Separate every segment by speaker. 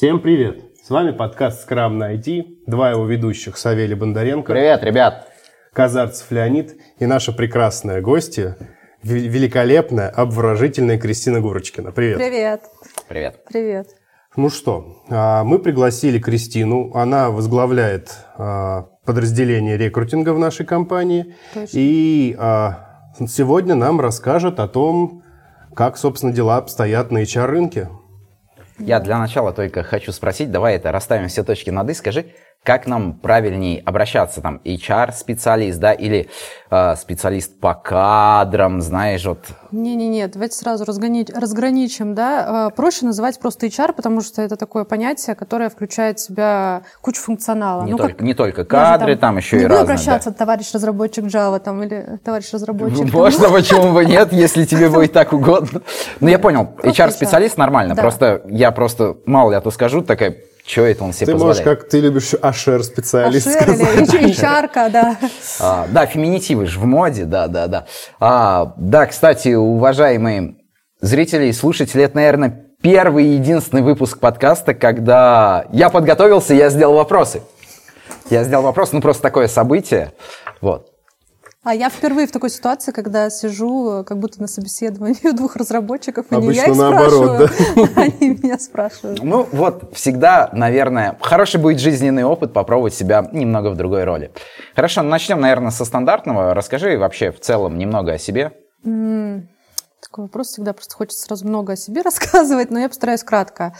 Speaker 1: Всем привет! С вами подкаст Scrum на IT, два его ведущих Савелий Бондаренко.
Speaker 2: Привет, ребят!
Speaker 1: Казарцев Леонид и наша прекрасная гостья, великолепная, обворожительная Кристина Гурочкина. Привет!
Speaker 3: Привет!
Speaker 2: Привет!
Speaker 3: Привет!
Speaker 1: Ну что, а, мы пригласили Кристину, она возглавляет а, подразделение рекрутинга в нашей компании.
Speaker 3: Точно.
Speaker 1: И а, сегодня нам расскажет о том, как, собственно, дела обстоят на HR-рынке.
Speaker 2: Я для начала только хочу спросить, давай это расставим все точки над «и». Скажи, как нам правильнее обращаться, там, HR-специалист, да, или э, специалист по кадрам, знаешь, вот...
Speaker 3: Не-не-не, давайте сразу разгонить, разграничим, да. Э, проще называть просто HR, потому что это такое понятие, которое включает в себя кучу функционала.
Speaker 2: Не,
Speaker 3: ну,
Speaker 2: только,
Speaker 3: как,
Speaker 2: не только кадры, там, там еще
Speaker 3: не
Speaker 2: и разные.
Speaker 3: обращаться
Speaker 2: да.
Speaker 3: товарищ разработчик Java там, или товарищ разработчик.
Speaker 2: Можно, почему бы нет, если тебе будет так угодно. Ну, я понял, HR-специалист
Speaker 3: HR.
Speaker 2: нормально, просто я просто, мало ли, а то скажу, такая, что это он себе
Speaker 1: Ты
Speaker 2: позволяет?
Speaker 1: можешь, как ты любишь,
Speaker 3: Ашер
Speaker 1: сказать.
Speaker 3: или HR, да.
Speaker 2: А, да, феминитивы же в моде, да, да, да. А, да, кстати, уважаемые зрители и слушатели, это, наверное, первый и единственный выпуск подкаста, когда я подготовился, я сделал вопросы. Я сделал вопрос, ну просто такое событие. Вот.
Speaker 3: А я впервые в такой ситуации, когда сижу как будто на собеседовании у двух разработчиков, и не я
Speaker 1: Обычно
Speaker 3: их
Speaker 1: наоборот,
Speaker 3: спрашиваю, они меня спрашивают.
Speaker 2: Ну вот, всегда, наверное, хороший будет жизненный опыт попробовать себя немного в другой роли. Хорошо, начнем, наверное, со стандартного. Расскажи вообще в целом немного о себе.
Speaker 3: Такой вопрос всегда просто хочется сразу много о себе рассказывать, но я постараюсь кратко.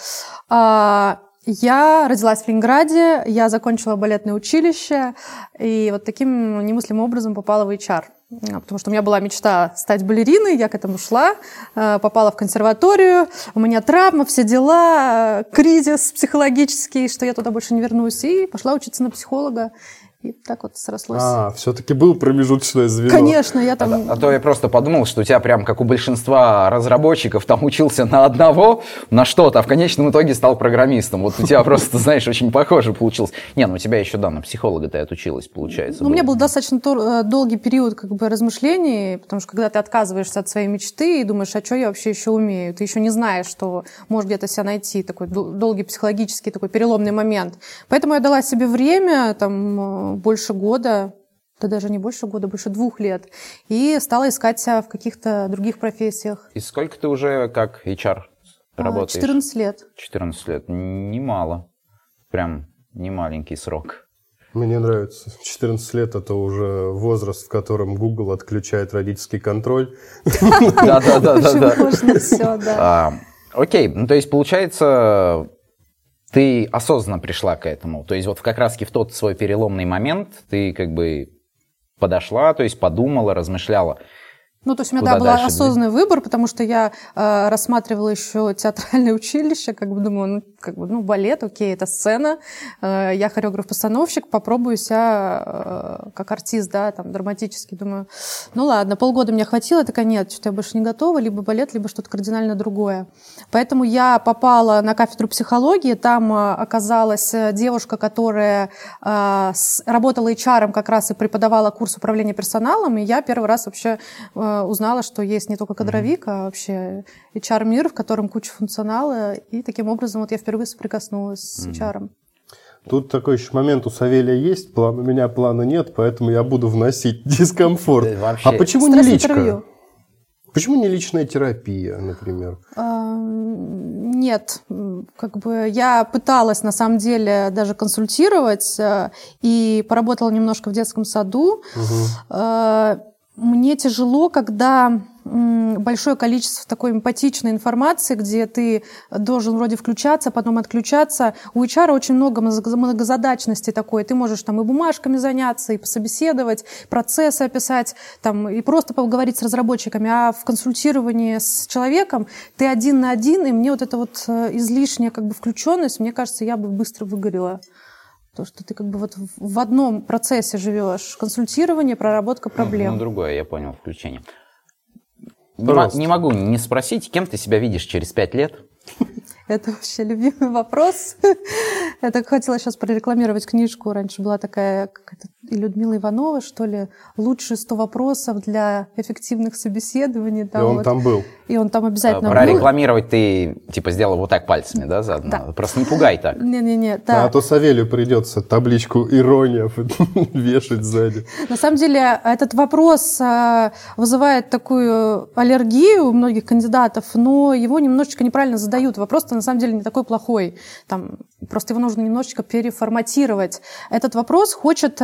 Speaker 3: Я родилась в Ленинграде, я закончила балетное училище, и вот таким немыслимым образом попала в HR. А, Потому что у меня была мечта стать балериной, я к этому шла, э, попала в консерваторию, у меня травма, все дела, э, кризис психологический, что я туда больше не вернусь, и пошла учиться на психолога. И так вот срослось.
Speaker 1: А, все-таки был промежуточное звено.
Speaker 3: Конечно, я там...
Speaker 2: А то я просто подумал, что у тебя прям как у большинства разработчиков там учился на одного, на что-то, а в конечном итоге стал программистом. Вот у тебя просто, знаешь, очень похоже получилось. Не, ну у тебя еще, да, на психолога ты отучилась, получается.
Speaker 3: Ну, у меня был достаточно тор- э, долгий период как бы размышлений, потому что когда ты отказываешься от своей мечты и думаешь, а что я вообще еще умею, ты еще не знаешь, что можешь где-то себя найти, такой дол- долгий психологический такой переломный момент. Поэтому я дала себе время, там, э, больше года, да даже не больше года, больше двух лет, и стала искать себя в каких-то других профессиях.
Speaker 2: И сколько ты уже как HR
Speaker 3: А,
Speaker 2: работаешь?
Speaker 3: 14 лет.
Speaker 2: 14 лет. Немало. Прям не маленький срок.
Speaker 1: Мне нравится. 14 лет это уже возраст, в котором Google отключает родительский контроль.
Speaker 2: Да-да-да-да.
Speaker 3: Можно все, да.
Speaker 2: А, Окей, ну то есть получается, ты осознанно пришла к этому. То есть вот как раз-таки в тот свой переломный момент ты как бы подошла, то есть подумала, размышляла.
Speaker 3: Ну, то есть у меня, да, был осознанный выбор, потому что я э, рассматривала еще театральное училище, как бы думаю, ну, как бы, ну, балет, окей, это сцена, э, я хореограф-постановщик, попробую себя э, как артист, да, там, драматически, думаю, ну, ладно, полгода мне хватило, такая, нет, что-то я больше не готова, либо балет, либо что-то кардинально другое. Поэтому я попала на кафедру психологии, там э, оказалась э, девушка, которая э, с- работала HR как раз и преподавала курс управления персоналом, и я первый раз вообще э, узнала, что есть не только кадровик, а вообще HR-мир, в котором куча функционала, и таким образом вот я впервые соприкоснулась с HR.
Speaker 1: Тут такой еще момент у Савелия есть, план, у меня плана нет, поэтому я буду вносить дискомфорт.
Speaker 2: Да, вообще.
Speaker 1: А почему не личка? Почему не личная терапия, например?
Speaker 3: А, Нет, как бы я пыталась на самом деле даже консультировать э, и поработала немножко в детском саду. Э, Мне тяжело, когда большое количество такой эмпатичной информации, где ты должен вроде включаться, потом отключаться. У HR очень много многозадачности такой. Ты можешь там и бумажками заняться, и пособеседовать, процессы описать, там, и просто поговорить с разработчиками. А в консультировании с человеком ты один на один, и мне вот эта вот э, излишняя как бы включенность, мне кажется, я бы быстро выгорела. То, что ты как бы вот в- одном процессе живешь. Консультирование, проработка проблем.
Speaker 2: Ну, другое, я понял, включение.
Speaker 1: Пожалуйста.
Speaker 2: не могу не спросить, кем ты себя видишь через пять лет?
Speaker 3: Это вообще любимый вопрос. Я так хотела сейчас прорекламировать книжку. Раньше была такая какая-то и Людмила Иванова, что ли, «Лучшие 100 вопросов для эффективных собеседований».
Speaker 1: Да, и он
Speaker 3: вот.
Speaker 1: там был.
Speaker 3: И он там обязательно
Speaker 2: Прорекламировать был. ты, типа, сделал вот так пальцами, да, заодно? Да. Просто не пугай так.
Speaker 3: Не-не-не, да.
Speaker 1: А то Савелию придется табличку «Ирония» вешать сзади.
Speaker 3: На самом деле, этот вопрос а, вызывает такую аллергию у многих кандидатов, но его немножечко неправильно задают. Вопрос-то на самом деле не такой плохой. Там, просто его нужно немножечко переформатировать. Этот вопрос хочет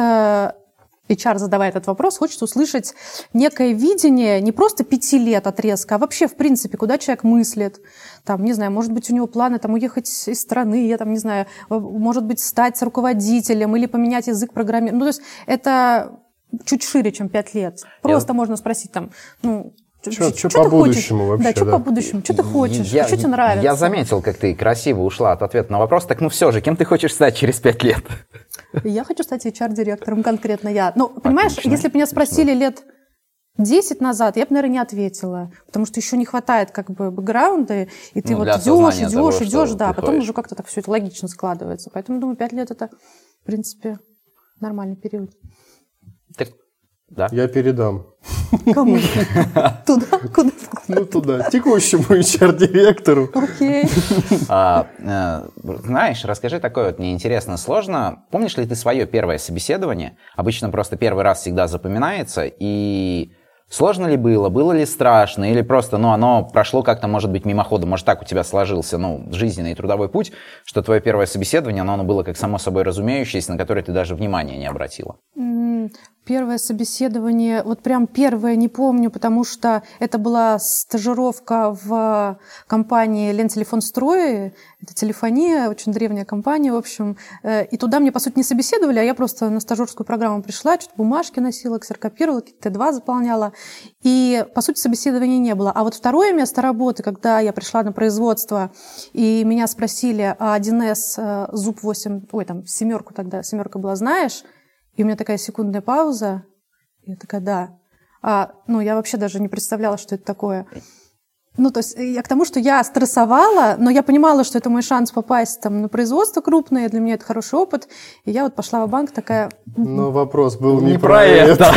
Speaker 3: HR, задавая этот вопрос, хочет услышать некое видение не просто пяти лет отрезка, а вообще, в принципе, куда человек мыслит. Там, не знаю, может быть, у него планы там, уехать из страны, я там, не знаю, может быть, стать руководителем или поменять язык программирования. Ну, то есть это чуть шире, чем пять лет. Просто я... можно спросить там, ну,
Speaker 1: что по будущему вообще?
Speaker 3: Да, что по будущему? Что ты хочешь?
Speaker 2: Я,
Speaker 3: что тебе нравится?
Speaker 2: Я заметил, как ты красиво ушла от ответа на вопрос. Так ну все же, кем ты хочешь стать через пять лет?
Speaker 3: Я хочу стать HR-директором, конкретно я. Ну, понимаешь, Отлично. если бы меня спросили лет 10 назад, я бы, наверное, не ответила, потому что еще не хватает как бы бэкграунда, и ты ну, вот идешь, идешь, того, идешь, да, потом уже как-то так все это логично складывается. Поэтому, думаю, 5 лет это, в принципе, нормальный период.
Speaker 2: Так да?
Speaker 1: Я передам.
Speaker 3: Кому? Туда? Куда?
Speaker 1: Ну, туда. Текущему HR-директору.
Speaker 3: Окей.
Speaker 2: А, э, знаешь, расскажи такое вот, мне интересно, сложно. Помнишь ли ты свое первое собеседование? Обычно просто первый раз всегда запоминается. И сложно ли было? Было ли страшно? Или просто, ну, оно прошло как-то, может быть, мимоходом? Может, так у тебя сложился, ну, жизненный и трудовой путь, что твое первое собеседование, оно, оно было как само собой разумеющееся, на которое ты даже внимания не обратила?
Speaker 3: Первое собеседование, вот прям первое не помню, потому что это была стажировка в компании Лентелефон Строй, это телефония, очень древняя компания, в общем. Э, и туда мне, по сути, не собеседовали, а я просто на стажерскую программу пришла, что-то бумажки носила, ксерокопировала, Т2 заполняла. И, по сути, собеседования не было. А вот второе место работы, когда я пришла на производство, и меня спросили, а 1С, ЗУП 8, ой, там, семерку тогда, семерка была, знаешь? И у меня такая секундная пауза. Я такая, да. А, ну, я вообще даже не представляла, что это такое. Ну, то есть я к тому, что я стрессовала, но я понимала, что это мой шанс попасть там, на производство крупное, для меня это хороший опыт. И я вот пошла в банк такая...
Speaker 1: Но вопрос был не, не про это.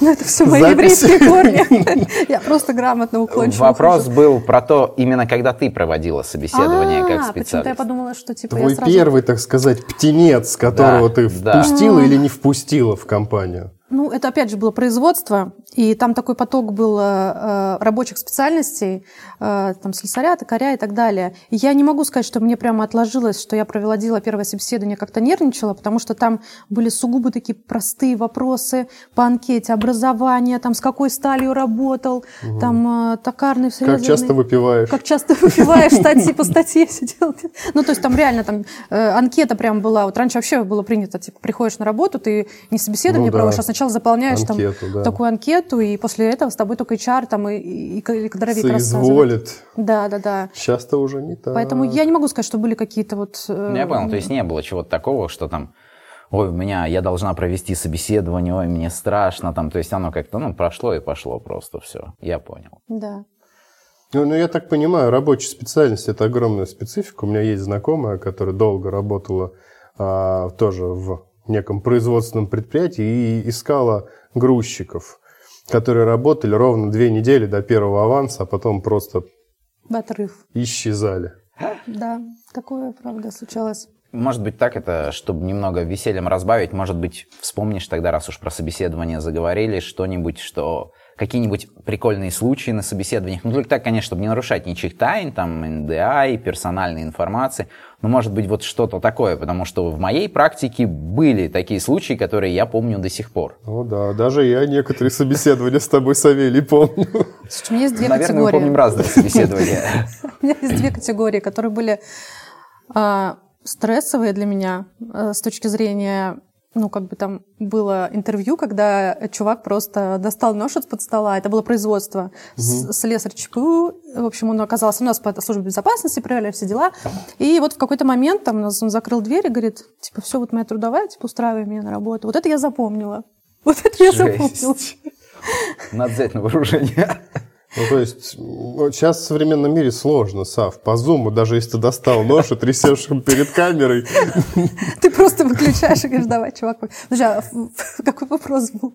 Speaker 3: Ну, это все мои еврейские корни. Я просто грамотно уклончиво.
Speaker 2: Вопрос был про то, именно когда ты проводила собеседование как специалист. почему-то
Speaker 3: я подумала, что типа
Speaker 1: Твой первый, так сказать, птенец, которого ты впустила или не впустила в компанию.
Speaker 3: Ну, это опять же было производство, и там такой поток был э, э, рабочих специальностей, там слесаря, токаря и так далее. И я не могу сказать, что мне прямо отложилось, что я провела дело первое собеседование, как-то нервничала, потому что там были сугубо такие простые вопросы по анкете, образование, там с какой сталью работал, угу. там токарный,
Speaker 1: срезанный. Как часто выпиваешь.
Speaker 3: Как часто выпиваешь, статьи по статье сидел. Ну, то есть там реально там анкета прям была. Вот раньше вообще было принято, типа, приходишь на работу, ты не собеседование ну, проводишь, а сначала заполняешь анкету, там да. такую анкету, и после этого с тобой только HR там и, и, и кадровик
Speaker 1: рассказывает.
Speaker 3: Да, да, да.
Speaker 1: Сейчас-то уже не так.
Speaker 3: Поэтому я не могу сказать, что были какие-то вот...
Speaker 2: Э... Ну, я понял, то есть не было чего-то такого, что там ой, у меня, я должна провести собеседование, ой, мне страшно, там, то есть оно как-то, ну, прошло и пошло просто все, я понял.
Speaker 3: Да.
Speaker 1: Ну, ну, я так понимаю, рабочая специальность – это огромная специфика. У меня есть знакомая, которая долго работала а, тоже в неком производственном предприятии и искала грузчиков, которые работали ровно две недели до первого аванса, а потом просто
Speaker 3: в отрыв.
Speaker 1: исчезали.
Speaker 3: Да, такое, правда, случалось.
Speaker 2: Может быть, так это, чтобы немного весельем разбавить, может быть, вспомнишь тогда, раз уж про собеседование заговорили, что-нибудь, что какие-нибудь прикольные случаи на собеседованиях. Ну, только так, конечно, чтобы не нарушать ничьих тайн, там, НДА и персональной информации. Но, может быть, вот что-то такое, потому что в моей практике были такие случаи, которые я помню до сих пор.
Speaker 1: Ну да, даже я некоторые собеседования с тобой, Савелий, помню.
Speaker 3: Слушай, у меня есть две
Speaker 2: Наверное,
Speaker 3: категории.
Speaker 2: мы помним разные собеседования.
Speaker 3: У меня есть две категории, которые были а, стрессовые для меня э, с точки зрения ну, как бы там было интервью, когда чувак просто достал нож из-под стола, это было производство, угу. слесарь ЧПУ, в общем, он оказался у нас по службе безопасности, проверяли все дела, и вот в какой-то момент там он закрыл дверь и говорит, типа, все, вот моя трудовая, типа, устраивай меня на работу. Вот это я запомнила. Вот это я запомнила.
Speaker 2: Надо взять на вооружение.
Speaker 1: Ну, то есть, сейчас в современном мире сложно, Сав. По зуму, даже если ты достал нож и трясешь им перед камерой.
Speaker 3: Ты просто выключаешь и говоришь, давай, чувак. Подожди, а какой вопрос был?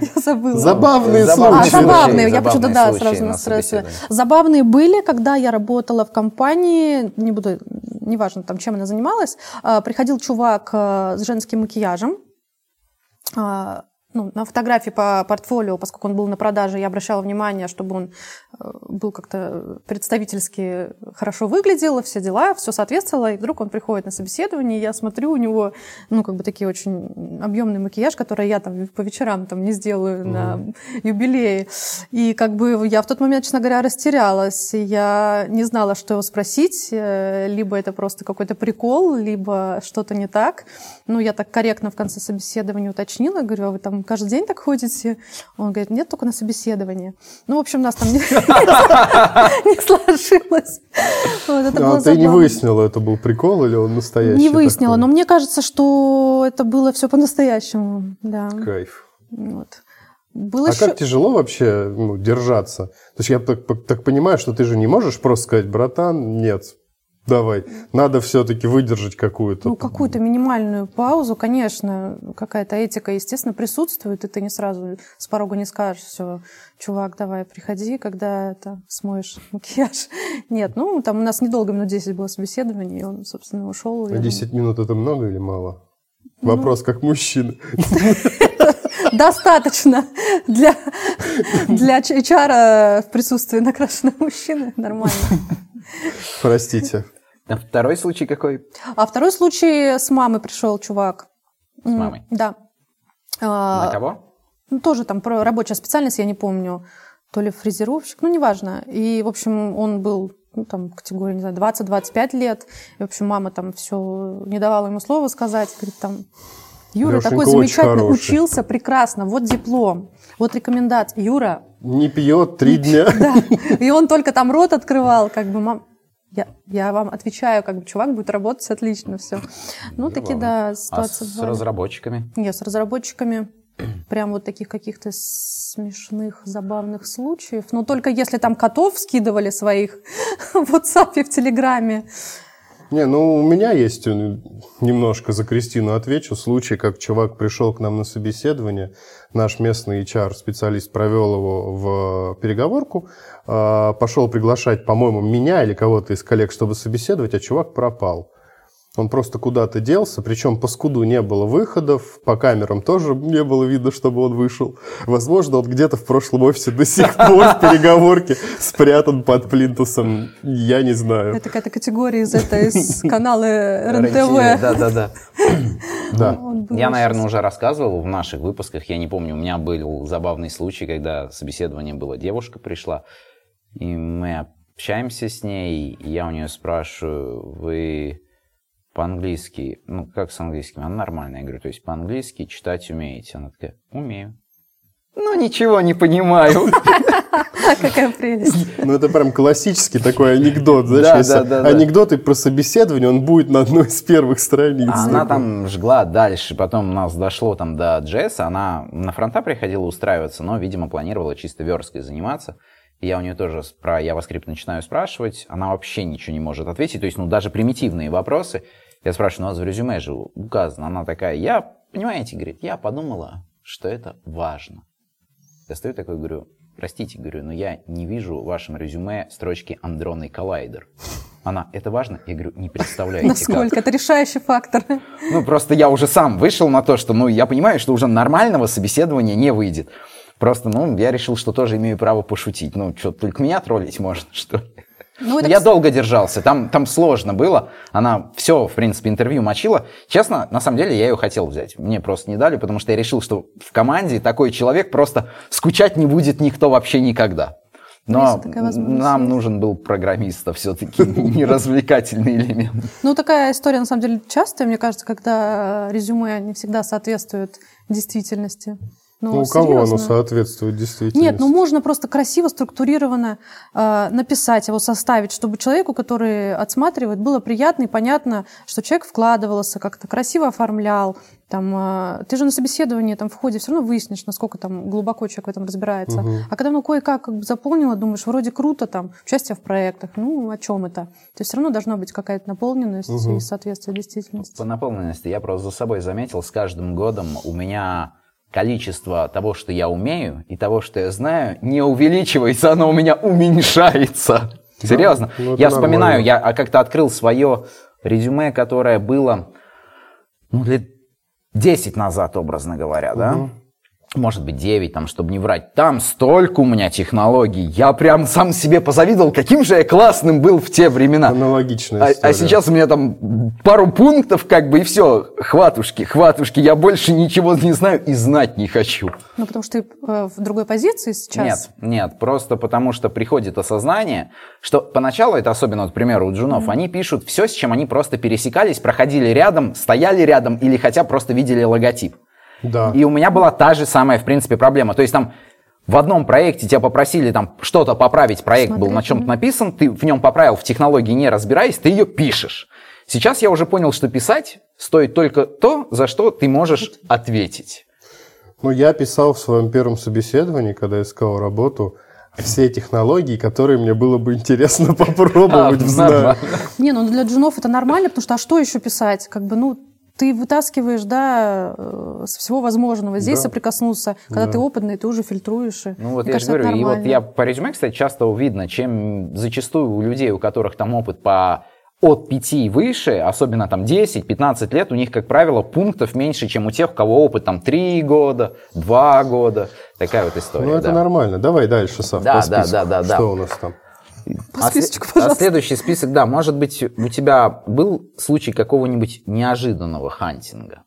Speaker 3: Я забыла.
Speaker 1: Забавные
Speaker 2: Забавные
Speaker 1: случаи.
Speaker 3: А, забавные. Я почему-то, да, сразу
Speaker 2: на
Speaker 3: стрессе. Забавные были, когда я работала в компании, не буду, неважно, там, чем она занималась, а, приходил чувак а, с женским макияжем, а, ну, на фотографии по портфолио, поскольку он был на продаже, я обращала внимание, чтобы он э, был как-то представительски хорошо выглядел, все дела, все соответствовало, и вдруг он приходит на собеседование, и я смотрю, у него, ну, как бы такие очень объемный макияж, который я там по вечерам там не сделаю на юбилее. И как бы я в тот момент, честно говоря, растерялась. Я не знала, что его спросить. э, Либо это просто какой-то прикол, либо что-то не так. Ну, я так корректно в конце собеседования уточнила. Говорю, а вы там каждый день так ходите? Он говорит, нет, только на собеседование. Ну, в общем, у нас там не сложилось.
Speaker 1: А ты не выяснила, это был прикол или он настоящий?
Speaker 3: Не выяснила, но мне кажется, что это было все по-настоящему. Да.
Speaker 1: Кайф.
Speaker 3: Вот. Было
Speaker 1: А
Speaker 3: еще...
Speaker 1: как тяжело вообще ну, держаться? То есть я так, так понимаю, что ты же не можешь просто сказать, братан, нет, давай. Надо все-таки выдержать какую-то.
Speaker 3: Ну, какую-то минимальную паузу, конечно, какая-то этика, естественно, присутствует, и ты не сразу с порога не скажешь, все, чувак, давай, приходи, когда это смоешь макияж. Нет, ну, там у нас недолго, минут 10 было собеседование, и он, собственно, ушел.
Speaker 1: А 10 минут это много или мало? Вопрос как мужчина.
Speaker 3: Достаточно для, для HR в присутствии накрашенного мужчины. Нормально.
Speaker 1: Простите.
Speaker 2: А второй случай какой?
Speaker 3: А второй случай с мамой пришел чувак.
Speaker 2: С мамой?
Speaker 3: Да. А,
Speaker 2: На кого?
Speaker 3: Ну, тоже там про рабочая специальность, я не помню. То ли фрезеровщик, ну, неважно. И, в общем, он был, ну, там, категория, не знаю, 20-25 лет. И, в общем, мама там все не давала ему слова сказать. Говорит, там, Юра
Speaker 1: Лешенька
Speaker 3: такой
Speaker 1: хороший.
Speaker 3: учился, прекрасно, вот диплом, вот рекомендация. Юра,
Speaker 1: Не пьет три дня.
Speaker 3: да. И он только там рот открывал, как бы, мам, я, я вам отвечаю, как бы, чувак будет работать отлично, все. Ну, такие, да,
Speaker 2: А
Speaker 3: ситуации
Speaker 2: с
Speaker 3: бывали.
Speaker 2: разработчиками?
Speaker 3: Нет, с разработчиками прям вот таких каких-то смешных, забавных случаев. Но только если там котов скидывали своих в WhatsApp и в Телеграме.
Speaker 1: Не, ну у меня есть э, немножко за Кристину отвечу. Случай, как чувак пришел к нам на собеседование, наш местный HR-специалист провел его в переговорку, а, пошел приглашать, по-моему, меня или кого-то из коллег, чтобы собеседовать, а чувак пропал. Он просто куда-то делся, причем по скуду не было выходов, по камерам тоже не было видно, чтобы он вышел. Возможно, он где-то в прошлом офисе до сих пор в переговорке спрятан под плинтусом, я не знаю.
Speaker 3: Это какая-то категория из, это, из канала РНТВ.
Speaker 2: Да-да-да.
Speaker 1: Да.
Speaker 3: Был
Speaker 2: Я, наверное, уже рассказывал в наших выпусках, я не помню, у меня был забавный случай, когда собеседование было, девушка пришла, и мы общаемся с ней, и я у нее спрашиваю, вы по-английски, ну, как с английским? Она нормальная, я говорю, то есть по-английски читать умеете? Она такая, умею. Ну, ничего не понимаю.
Speaker 3: Какая прелесть.
Speaker 1: Ну, это прям классический такой анекдот. Знаешь,
Speaker 2: Да, да, да, да.
Speaker 1: анекдоты про собеседование, он будет на одной из первых страниц.
Speaker 2: А она
Speaker 1: такой.
Speaker 2: там жгла дальше, потом у нас дошло там до Джесса, она на фронта приходила устраиваться, но, видимо, планировала чисто версткой заниматься. И я у нее тоже про JavaScript начинаю спрашивать, она вообще ничего не может ответить, то есть, ну, даже примитивные вопросы. Я спрашиваю, ну, у вас в резюме же указано. Она такая, я, понимаете, говорит, я подумала, что это важно. Я стою такой, говорю, простите, говорю, но я не вижу в вашем резюме строчки «Андронный коллайдер». Она, это важно? Я говорю, не представляете как.
Speaker 3: Насколько? Это решающий фактор.
Speaker 2: Ну, просто я уже сам вышел на то, что, ну, я понимаю, что уже нормального собеседования не выйдет. Просто, ну, я решил, что тоже имею право пошутить. Ну, что, только меня троллить можно, что ли?
Speaker 3: Ну, это,
Speaker 2: я
Speaker 3: кс-
Speaker 2: долго держался, там, там сложно было. Она все, в принципе, интервью мочила. Честно, на самом деле, я ее хотел взять. Мне просто не дали, потому что я решил, что в команде такой человек просто скучать не будет никто вообще никогда. Но нам нужен был программист, а все-таки не развлекательный элемент.
Speaker 3: Ну, такая история, на самом деле, частая, мне кажется, когда резюме не всегда соответствует действительности. Ну,
Speaker 1: Ну, у кого оно
Speaker 3: серьезно.
Speaker 1: соответствует действительно?
Speaker 3: Нет, ну можно просто красиво, структурированно э, написать его, составить, чтобы человеку, который отсматривает, было приятно и понятно, что человек вкладывался, как-то красиво оформлял. Там, э, ты же на собеседовании там, в ходе все равно выяснишь, насколько там глубоко человек в этом разбирается.
Speaker 1: Мгм.
Speaker 3: А когда ну кое-как как бы заполнила, думаешь, вроде круто, там, участие в проектах, ну о чем это? То есть все равно должна быть какая-то наполненность
Speaker 1: Мгм.
Speaker 3: и соответствие действительности.
Speaker 2: По наполненности я просто за собой заметил, с каждым годом у меня количество того, что я умею, и того, что я знаю, не увеличивается, оно у меня уменьшается. Серьезно.
Speaker 1: ну
Speaker 2: я вспоминаю,
Speaker 1: нормально.
Speaker 2: я а, как-то открыл свое резюме, которое было ну, лет 10 назад, образно говоря, да? Может быть, 9, там, чтобы не врать. Там столько у меня технологий. Я прям сам себе позавидовал, каким же я классным был в те времена.
Speaker 1: Аналогичная
Speaker 2: А, а сейчас у меня там пару пунктов, как бы, и все. Хватушки, хватушки. Я больше ничего не знаю и знать не хочу.
Speaker 3: Ну, потому что ты э, в другой позиции сейчас.
Speaker 2: Нет, нет, просто потому что приходит осознание, что поначалу, это особенно, вот, к примеру, у джунов, они пишут все, с чем они просто пересекались, проходили рядом, стояли рядом или хотя просто видели логотип.
Speaker 1: Да.
Speaker 2: И у меня была та же самая, в принципе, проблема. То есть там в одном проекте тебя попросили там что-то поправить, проект был на чем-то написан, ты в нем поправил, в технологии не разбираясь, ты ее пишешь. Сейчас я уже понял, что писать стоит только то, за что ты можешь ответить.
Speaker 1: Ну, я писал в своем первом собеседовании, когда искал работу, все технологии, которые мне было бы интересно попробовать
Speaker 2: А, нормально.
Speaker 3: Не, ну для джунов это нормально, потому что а что еще писать? Как бы, ну, ты вытаскиваешь, да, э, со всего возможного. Здесь
Speaker 1: Да.
Speaker 3: соприкоснулся. Когда
Speaker 1: Да.
Speaker 3: ты опытный, ты уже фильтруешь. и,
Speaker 2: Ну вот
Speaker 3: мне
Speaker 2: я же
Speaker 3: кажется,
Speaker 2: говорю, и вот я по резюме, кстати, часто видно, чем зачастую у людей, у которых там опыт по от 5 и выше, особенно там 10-15 лет, у них, как правило, пунктов меньше, чем у тех, у кого опыт там 3 года, 2 года. Такая вот история.
Speaker 1: Ну, это
Speaker 2: да.
Speaker 1: нормально. Давай дальше, Сав,
Speaker 2: Да,
Speaker 1: по
Speaker 2: да,
Speaker 1: списку.
Speaker 2: да, да, да.
Speaker 1: Что у нас там?
Speaker 3: По
Speaker 2: А
Speaker 3: списочку,
Speaker 2: а
Speaker 3: пожалуйста.
Speaker 2: следующий список, да, может быть, у тебя был случай какого-нибудь неожиданного хантинга?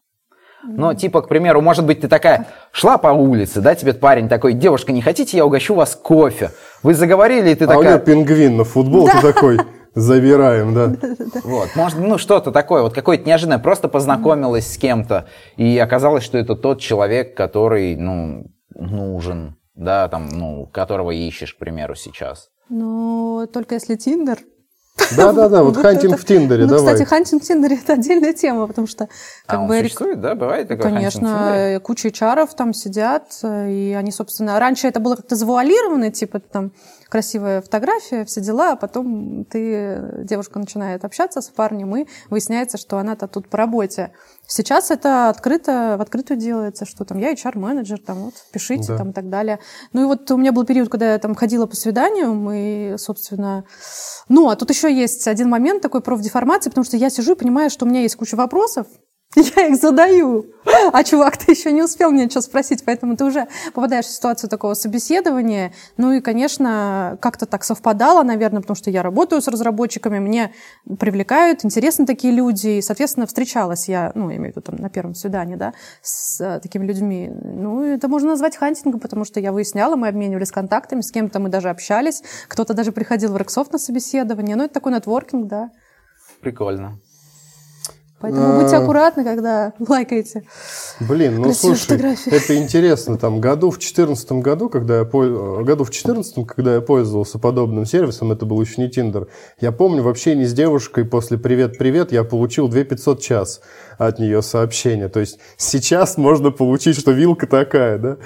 Speaker 2: Ну, типа, к примеру, может быть, ты такая шла по улице, да, тебе парень такой, девушка, не хотите, я угощу вас кофе? Вы заговорили, и ты
Speaker 1: А у
Speaker 2: такая...
Speaker 1: него пингвин на футболке такой. Завираем, да.
Speaker 2: Вот, может, ну что-то такое, вот какое-то неожиданное, просто познакомилась с кем-то, и оказалось, что это тот человек, который, ну, нужен, да, там, ну, которого ищешь, к примеру, сейчас.
Speaker 3: Ну, только если Тиндер.
Speaker 1: Да-да-да, вот хантинг в Тиндере,
Speaker 3: Ну,
Speaker 1: давай.
Speaker 3: кстати, хантинг в Тиндере это отдельная тема, потому что как
Speaker 2: а он
Speaker 3: бы
Speaker 2: существует, да, бывает такое?
Speaker 3: Конечно, куча эйчаров там сидят, э, и они, собственно, раньше это было как-то завуалировано, типа там красивая фотография, все дела, а потом ты, девушка начинает общаться с парнем, и выясняется, что она-то тут по работе. Сейчас это открыто, в открытую делается, что там я HR-менеджер, там вот, пишите
Speaker 1: Да.
Speaker 3: там и так далее. Ну и вот у меня был период, когда я там ходила по свиданиям, и, собственно, ну, а тут еще есть один момент такой профдеформации, потому что я сижу и понимаю, что у меня есть куча вопросов, я их задаю. А чувак, ты еще не успел мне ничего спросить, поэтому ты уже попадаешь в ситуацию такого собеседования. Ну и, конечно, как-то так совпадало, наверное, потому что я работаю с разработчиками, мне привлекают, интересны такие люди, и, соответственно, встречалась я, ну, я имею в виду там на первом свидании, да, с э, такими людьми. Ну, это можно назвать хантингом, потому что я выясняла, мы обменивались контактами, с кем-то мы даже общались, кто-то даже приходил в Рексофт на собеседование. Ну, это такой нетворкинг, да.
Speaker 2: Прикольно.
Speaker 3: Поэтому будьте
Speaker 1: А.
Speaker 3: аккуратны, когда лайкаете.
Speaker 1: Блин, ну слушай,
Speaker 3: фотографии.
Speaker 1: это интересно. Там году в 14 году, когда я году в 14 когда я пользовался подобным сервисом, это был еще не Тиндер. Я помню, в общении с девушкой после «Привет, привет» я получил 2500 час от нее сообщения. То есть сейчас можно получить, что вилка такая, да?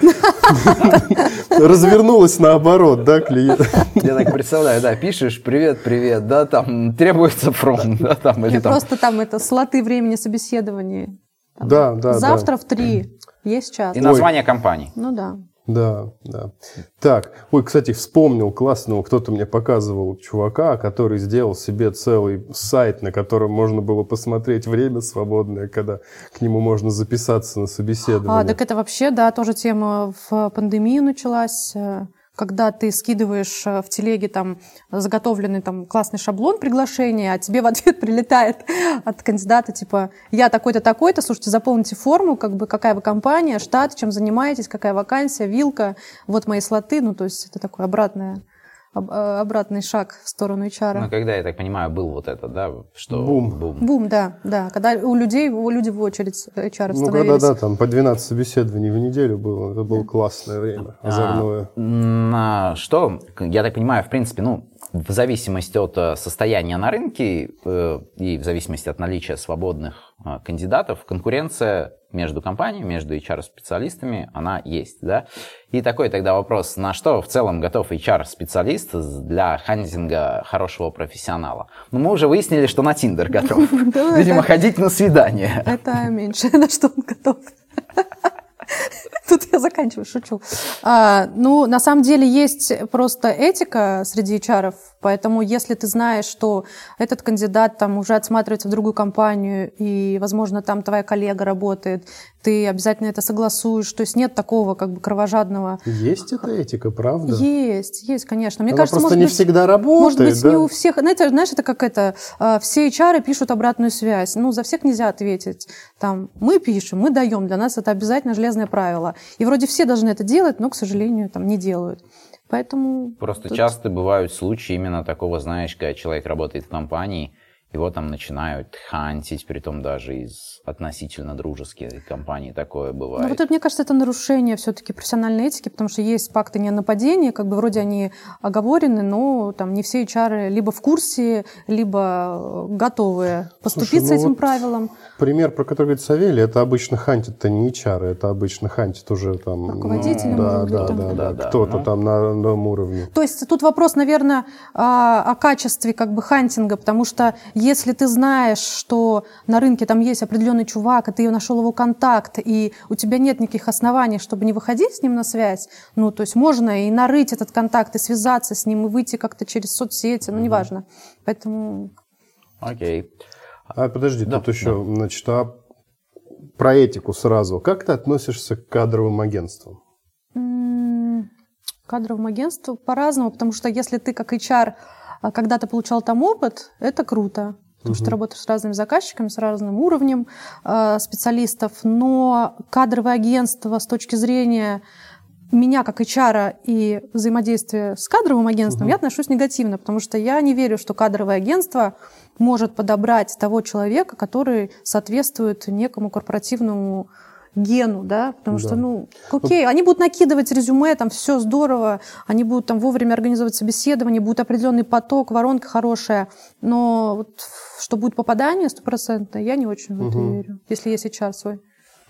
Speaker 1: Развернулась наоборот, да, клиент?
Speaker 2: Я так представляю, да, пишешь, привет, привет, да, там требуется фронт, да, там, или там...
Speaker 3: просто там это слоты времени собеседования.
Speaker 1: Да, да.
Speaker 3: Завтра в три. Есть час.
Speaker 2: И название компании.
Speaker 3: Ну да.
Speaker 1: Да, да. Так, ой, кстати, вспомнил классного, кто-то мне показывал чувака, который сделал себе целый сайт, на котором можно было посмотреть время свободное, когда к нему можно записаться на собеседование.
Speaker 3: А, так это вообще, да, тоже тема в пандемию началась, э, когда ты скидываешь э, в телеге там заготовленный там классный шаблон приглашения, а тебе в ответ прилетает от кандидата типа «Я такой-то, такой-то, слушайте, заполните форму, как бы какая вы компания, штат, чем занимаетесь, какая вакансия, вилка, вот мои слоты». Ну, то есть это такое обратное обратный шаг в сторону HR.
Speaker 2: Ну, когда, я так понимаю, был вот это, да, что...
Speaker 1: Бум.
Speaker 2: Бум,
Speaker 3: Бум да, да. Когда у людей, у людей в очередь HR
Speaker 1: Ну, когда, да, там по 12 собеседований в неделю было, это было классное время,
Speaker 2: А,
Speaker 1: озорное.
Speaker 2: на что, я так понимаю, в принципе, ну, в зависимости от э, состояния на рынке э, и в зависимости от наличия свободных э, кандидатов, конкуренция между компаниями, между HR-специалистами, она есть, да? И такой тогда вопрос, на что в целом готов HR-специалист для хантинга хорошего профессионала? Ну, мы уже выяснили, что на Тиндер готов. Видимо, ходить на свидание.
Speaker 3: Это меньше, на что он готов. Я заканчиваю, шучу. А, ну, на самом деле есть просто этика среди HR, поэтому если ты знаешь, что этот кандидат там уже отсматривается в другую компанию, и, возможно, там твоя коллега работает, ты обязательно это согласуешь. То есть нет такого как бы кровожадного.
Speaker 1: Есть эта этика, правда?
Speaker 3: Есть, есть, конечно. Мне
Speaker 1: Она
Speaker 3: кажется,
Speaker 1: просто
Speaker 3: может
Speaker 1: не
Speaker 3: быть,
Speaker 1: всегда работает,
Speaker 3: может быть,
Speaker 1: да?
Speaker 3: не у всех. Знаете, знаешь, это как это, а, все HR пишут обратную связь. Ну, за всех нельзя ответить. Там, мы пишем, мы даем, для нас это обязательно железное правило. И вроде все должны это делать, но, к сожалению, там не делают. Поэтому...
Speaker 2: Просто
Speaker 3: тут-
Speaker 2: часто бывают случаи именно такого, знаешь, когда человек работает в компании, его там начинают хантить, притом даже из относительно дружеских компаний такое
Speaker 3: Ну,
Speaker 2: бывает.
Speaker 3: вот это, мне кажется, это нарушение все-таки профессиональной этики, потому что есть пакты не о нападении, как бы вроде они оговорены, но там не все HR либо в курсе, либо э, готовы поступить
Speaker 1: ну
Speaker 3: с этим
Speaker 1: вот
Speaker 3: правилом.
Speaker 1: Пример, про который говорит Савелий, это обычно хантит-то не HR, это обычно хантит уже там...
Speaker 3: Руководитель,
Speaker 1: да, да,
Speaker 3: там.
Speaker 1: да, да,
Speaker 2: Да-да,
Speaker 1: кто-то
Speaker 2: ну.
Speaker 1: там на новом уровне.
Speaker 3: То есть тут вопрос, наверное, о о качестве как бы хантинга, потому что если ты знаешь, что на рынке там есть определенный чувак, и ты нашел его контакт, и у тебя нет никаких оснований, чтобы не выходить с ним на связь, ну, то есть можно и нарыть этот контакт, и связаться с ним, и выйти как-то через соцсети, ну, неважно. Поэтому
Speaker 2: Окей.
Speaker 1: А подожди,
Speaker 2: Да,
Speaker 1: тут еще, значит, а про этику сразу. Как ты относишься к кадровым агентствам?
Speaker 3: М, Кадровым агентству по-разному, потому что если ты как HR а, когда-то получал там опыт, это круто. Потому что ты работаешь с разными заказчиками, с разным уровнем э, специалистов. Но кадровое агентство с точки зрения меня как HR и взаимодействия с кадровым агентством, я отношусь негативно, потому что я не верю, что кадровое агентство может подобрать того человека, который соответствует некому корпоративному гену, да, потому
Speaker 1: Да.
Speaker 3: что, ну, окей, они будут накидывать резюме, там все здорово, они будут там вовремя организовывать собеседование, будет определенный поток, воронка хорошая, но вот что будет попадание стопроцентное, я не очень в это
Speaker 1: Мгм.
Speaker 3: верю, если есть HR свой.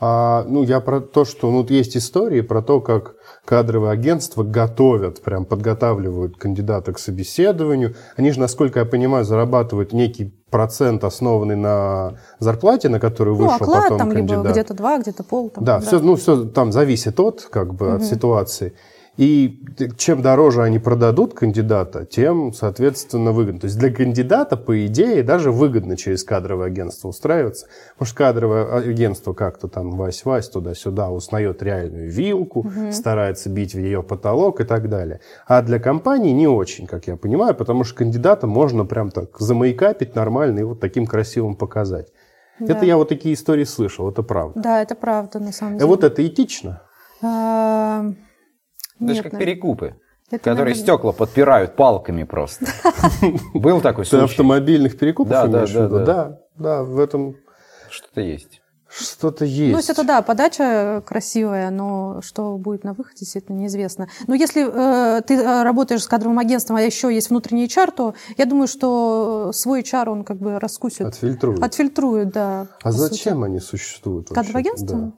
Speaker 1: А, ну, я про то, что ну, есть истории про то, как кадровые агентства готовят, прям подготавливают кандидата к собеседованию. Они же, насколько я понимаю, зарабатывают некий процент, основанный на зарплате, на которую
Speaker 3: Ну,
Speaker 1: вышел
Speaker 3: оклад
Speaker 1: потом
Speaker 3: там либо
Speaker 1: кандидат.
Speaker 3: где-то два, где-то пол. Там,
Speaker 1: Да, все, ну, все там зависит от, как бы, от
Speaker 3: Мгм.
Speaker 1: ситуации. И чем дороже они продадут кандидата, тем, соответственно, выгодно. То есть для кандидата, по идее, даже выгодно через кадровое агентство устраиваться. Может, кадровое агентство как-то там вась-вась туда-сюда узнает реальную вилку, старается бить в ее потолок и так далее. А для компании не очень, как я понимаю, потому что кандидата можно прям так замайкапить нормально и вот таким красивым показать.
Speaker 3: Да.
Speaker 1: Это я вот такие истории слышал, это правда.
Speaker 3: Да, это правда, на самом
Speaker 1: А
Speaker 3: деле.
Speaker 1: вот это этично?
Speaker 3: А,
Speaker 2: Это же как перекупы,
Speaker 3: Это,
Speaker 2: которые
Speaker 3: наверное,
Speaker 2: стекла подпирают палками просто. Был такой случай?
Speaker 1: автомобильных перекупов
Speaker 2: Да, да, да, да.
Speaker 1: Да, в этом
Speaker 2: Что-то есть.
Speaker 1: что-то есть.
Speaker 3: Ну, если это да, подача красивая, но что будет на выходе, действительно неизвестно. Но если э, ты э, работаешь с кадровым агентством, а еще есть внутренний HR, то я думаю, что свой HR он как бы раскусит,
Speaker 1: Отфильтруют.
Speaker 3: отфильтрует, да.
Speaker 1: А
Speaker 3: сути.
Speaker 1: зачем они существуют вообще?
Speaker 3: Кадровое агентство?
Speaker 1: Да.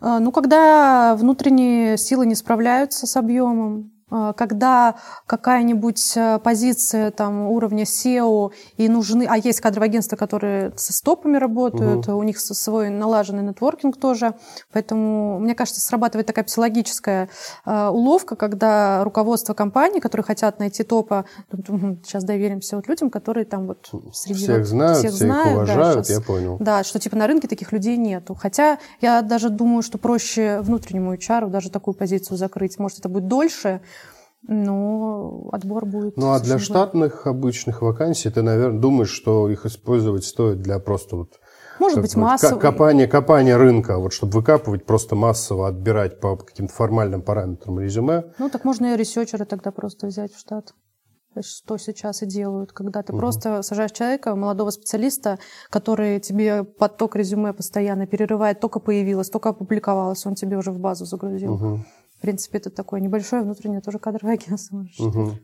Speaker 3: А, Ну, когда внутренние силы не справляются с объемом, когда какая-нибудь а, позиция там, уровня SEO и нужны... А есть кадровые агентства, которые со стопами работают, у них свой налаженный нетворкинг тоже. Поэтому, мне кажется, срабатывает такая психологическая а, уловка, когда руководство компании, которые хотят найти топа, сейчас доверимся вот людям, которые там вот среди...
Speaker 1: Всех
Speaker 3: вот
Speaker 1: знают,
Speaker 3: всех
Speaker 1: всех
Speaker 3: знают, да,
Speaker 1: уважают,
Speaker 3: щас-
Speaker 1: я понял.
Speaker 3: да, что типа на рынке таких людей нету. Хотя я даже думаю, что проще внутреннему HR даже такую позицию закрыть. Может, это будет дольше, но отбор будет.
Speaker 1: Ну, а для штатных обычных вакансий ты, наверное, думаешь, что их использовать стоит для просто вот...
Speaker 3: Может быть,
Speaker 1: бы, ка-
Speaker 3: массовый.
Speaker 1: Копания, копания рынка, вот чтобы выкапывать просто массово, отбирать по каким-то формальным параметрам резюме.
Speaker 3: Ну, так можно и ресерчера тогда просто взять в штат. что сейчас и делают, когда ты угу. просто сажаешь человека, молодого специалиста, который тебе поток резюме постоянно перерывает, только появилось, только опубликовалось, он тебе уже в базу загрузил. Угу. В принципе, это такое небольшое внутреннее тоже кадровое агентство. Угу.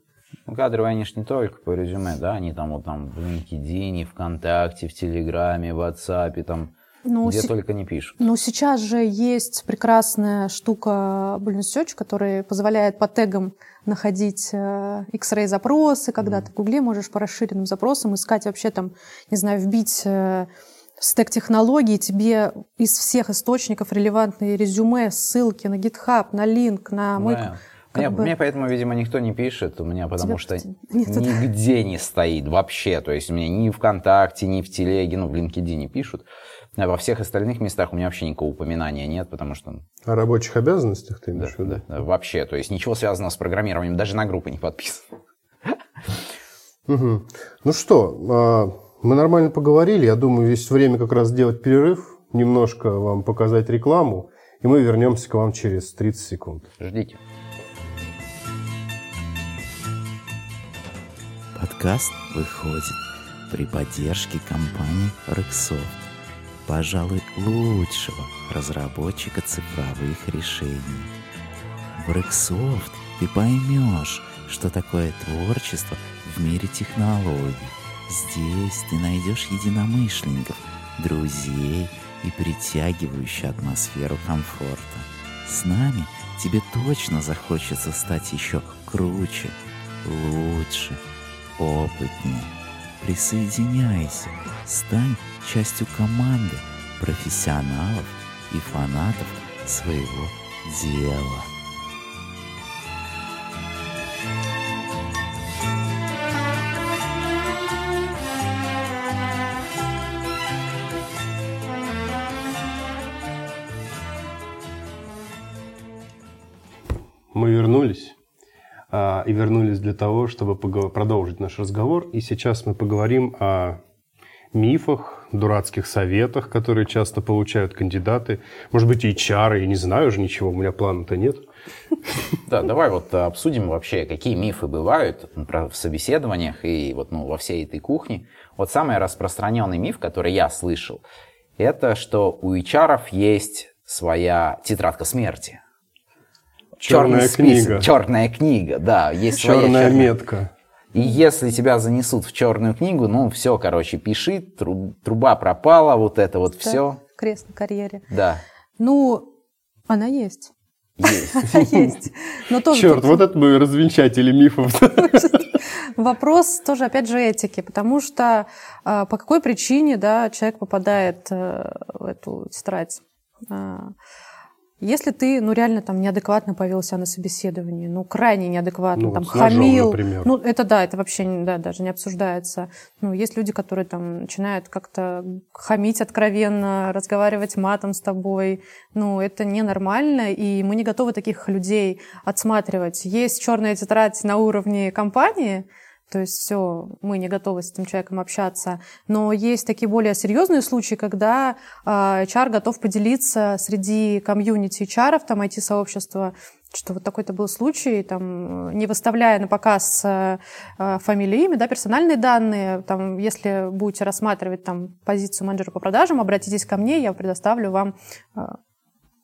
Speaker 2: Ну, кадровые они ж не только по резюме, да, они там вот там в LinkedIn, ВКонтакте, в Телеграме, в WhatsApp, там ну, где с... только не пишут.
Speaker 3: Ну, сейчас же есть прекрасная штука Balloon Search, которая позволяет по тегам находить э, X-ray запросы, когда mm. ты в Гугле можешь по расширенным запросам искать вообще там, не знаю, вбить э, стек технологий, тебе из всех источников релевантные резюме, ссылки на GitHub, на линк, на мой... Да.
Speaker 2: Мне, бы... мне поэтому, видимо, никто не пишет у меня, потому Тебя что нет, нигде не стоит вообще. То есть у меня ни ВКонтакте, ни в Телеге, ну, в LinkedIn не пишут. А во всех остальных местах у меня вообще никакого упоминания нет, потому что...
Speaker 1: О рабочих обязанностях ты имеешь
Speaker 2: да, в виду? Да, да, вообще. То есть ничего связанного с программированием, даже на группы не подписан.
Speaker 1: Угу. Ну что, а, мы нормально поговорили. Я думаю, есть время как раз сделать перерыв, немножко вам показать рекламу, и мы вернемся к вам через 30 секунд.
Speaker 2: Ждите.
Speaker 4: Подкаст выходит при поддержке компании Rexoft пожалуй, лучшего разработчика цифровых решений. В Rexsoft ты поймешь, что такое творчество в мире технологий. Здесь ты найдешь единомышленников, друзей и притягивающую атмосферу комфорта. С нами тебе точно захочется стать еще круче, лучше, опытнее. Присоединяйся, стань частью команды профессионалов и фанатов своего дела.
Speaker 1: Мы вернулись а, и вернулись для того, чтобы продолжить наш разговор. И сейчас мы поговорим о мифах, дурацких советах, которые часто получают кандидаты. Может быть, HR, я не знаю уже ничего, у меня плана-то нет.
Speaker 2: Да, давай вот обсудим вообще, какие мифы бывают в собеседованиях и вот ну, во всей этой кухне. Вот самый распространенный миф, который я слышал, это что у HR есть своя тетрадка смерти.
Speaker 1: Черная книга.
Speaker 2: Черная книга, да. Есть
Speaker 1: черная, своя черная метка.
Speaker 2: И если тебя занесут в черную книгу, ну все, короче, пиши, труба пропала, вот это вот да, все.
Speaker 3: Крест на карьере.
Speaker 2: Да.
Speaker 3: Ну, она есть.
Speaker 2: Есть.
Speaker 3: Есть.
Speaker 1: Но тоже Черт, вот это мы развенчатели мифов.
Speaker 3: Вопрос тоже, опять же, этики, потому что а, по какой причине да, человек попадает э, в эту тетрадь? Если ты, ну, реально там неадекватно повел себя на собеседовании, ну, крайне неадекватно, ну, там, вот хамил, например. ну, это да, это вообще да, даже не обсуждается. Ну, есть люди, которые там начинают как-то хамить откровенно, разговаривать матом с тобой, ну, это ненормально, и мы не готовы таких людей отсматривать. Есть черная тетрадь на уровне компании, то есть все, мы не готовы с этим человеком общаться. Но есть такие более серьезные случаи, когда а, HR готов поделиться среди комьюнити HR, там IT-сообщества, что вот такой-то был случай, там, не выставляя на показ э, фамилии, имя, да, персональные данные, там, если будете рассматривать там, позицию менеджера по продажам, обратитесь ко мне, я предоставлю вам э,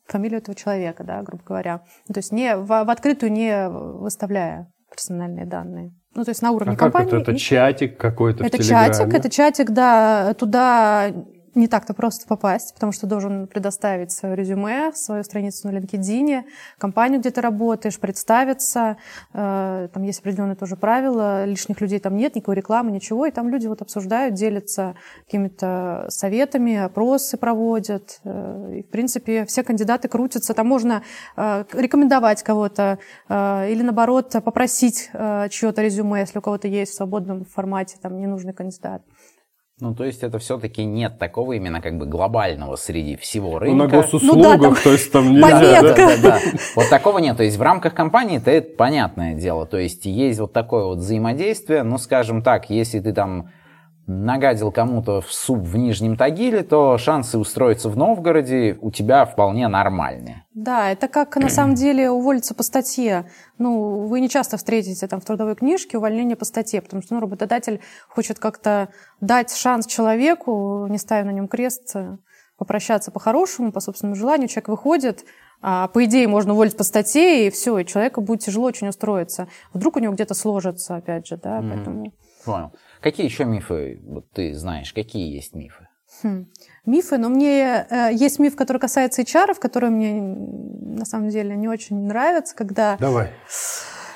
Speaker 3: фамилию этого человека, да, грубо говоря. То есть не, в, в открытую не выставляя персональные данные. Ну, то есть на уровне
Speaker 1: а
Speaker 3: компании.
Speaker 1: Как это? Это чатик какой-то
Speaker 3: Это чатик, это чатик, да. Туда не так-то просто попасть, потому что должен предоставить свое резюме, свою страницу на LinkedIn, компанию, где ты работаешь, представиться. Э, там есть определенные тоже правила, лишних людей там нет, никакой рекламы, ничего. И там люди вот обсуждают, делятся какими-то советами, опросы проводят. Э, и, в принципе, все кандидаты крутятся. Там можно э, рекомендовать кого-то или, наоборот, попросить чье-то резюме, если у кого-то есть в свободном формате там ненужный кандидат.
Speaker 2: Ну, то есть это все-таки нет такого именно как бы глобального среди всего рынка.
Speaker 1: Ну, на госуслугах, ну, да, там то есть там
Speaker 2: нельзя. Да, да, да, Вот такого нет. То есть в рамках компании это, это понятное дело. То есть есть вот такое вот взаимодействие. Ну, скажем так, если ты там нагадил кому-то в суп в Нижнем Тагиле, то шансы устроиться в Новгороде у тебя вполне нормальные.
Speaker 3: Да, это как на самом деле уволиться по статье. Ну, вы не часто встретите там в трудовой книжке увольнение по статье, потому что ну, работодатель хочет как-то дать шанс человеку, не ставя на нем крест, попрощаться по-хорошему, по собственному желанию. Человек выходит, а, по идее, можно уволить по статье, и все, и человеку будет тяжело очень устроиться. Вдруг у него где-то сложится, опять же, да, mm-hmm. поэтому...
Speaker 2: Понял. Какие еще мифы вот ты знаешь? Какие есть мифы?
Speaker 3: Хм. Мифы, но мне э, есть миф, который касается HR, который мне на самом деле не очень нравится, когда...
Speaker 1: Давай.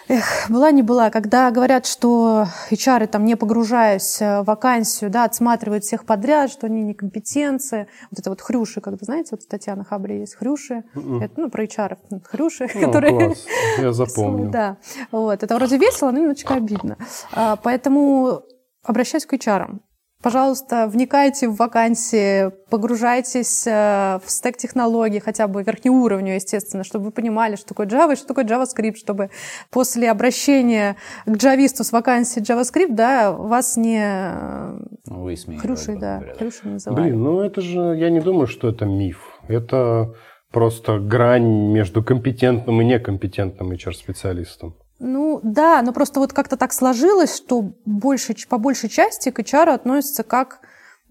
Speaker 3: Эх, была не была, когда говорят, что HR, там, не погружаясь в вакансию, да, отсматривают всех подряд, что они некомпетенции. Вот это вот хрюши, когда, знаете, вот у Татьяны Хабри есть хрюши. Mm-mm. Это, ну, про HR, хрюши,
Speaker 1: ну, которые... Класс. Я запомнил.
Speaker 3: да. Вот. Это вроде весело, но немножечко обидно. А, поэтому обращаюсь к HR. Пожалуйста, вникайте в вакансии, погружайтесь э, в стек технологий, хотя бы верхнеуровню, естественно, чтобы вы понимали, что такое Java и что такое JavaScript, чтобы после обращения к джависту с вакансии JavaScript, да, вас не
Speaker 2: ну, Высмеяли,
Speaker 3: хрюшей, да, хрюшей называли.
Speaker 1: Блин, ну это же, я не думаю, что это миф. Это просто грань между компетентным и некомпетентным HR-специалистом.
Speaker 3: Ну да, но просто вот как-то так сложилось, что больше, по большей части к HR относятся как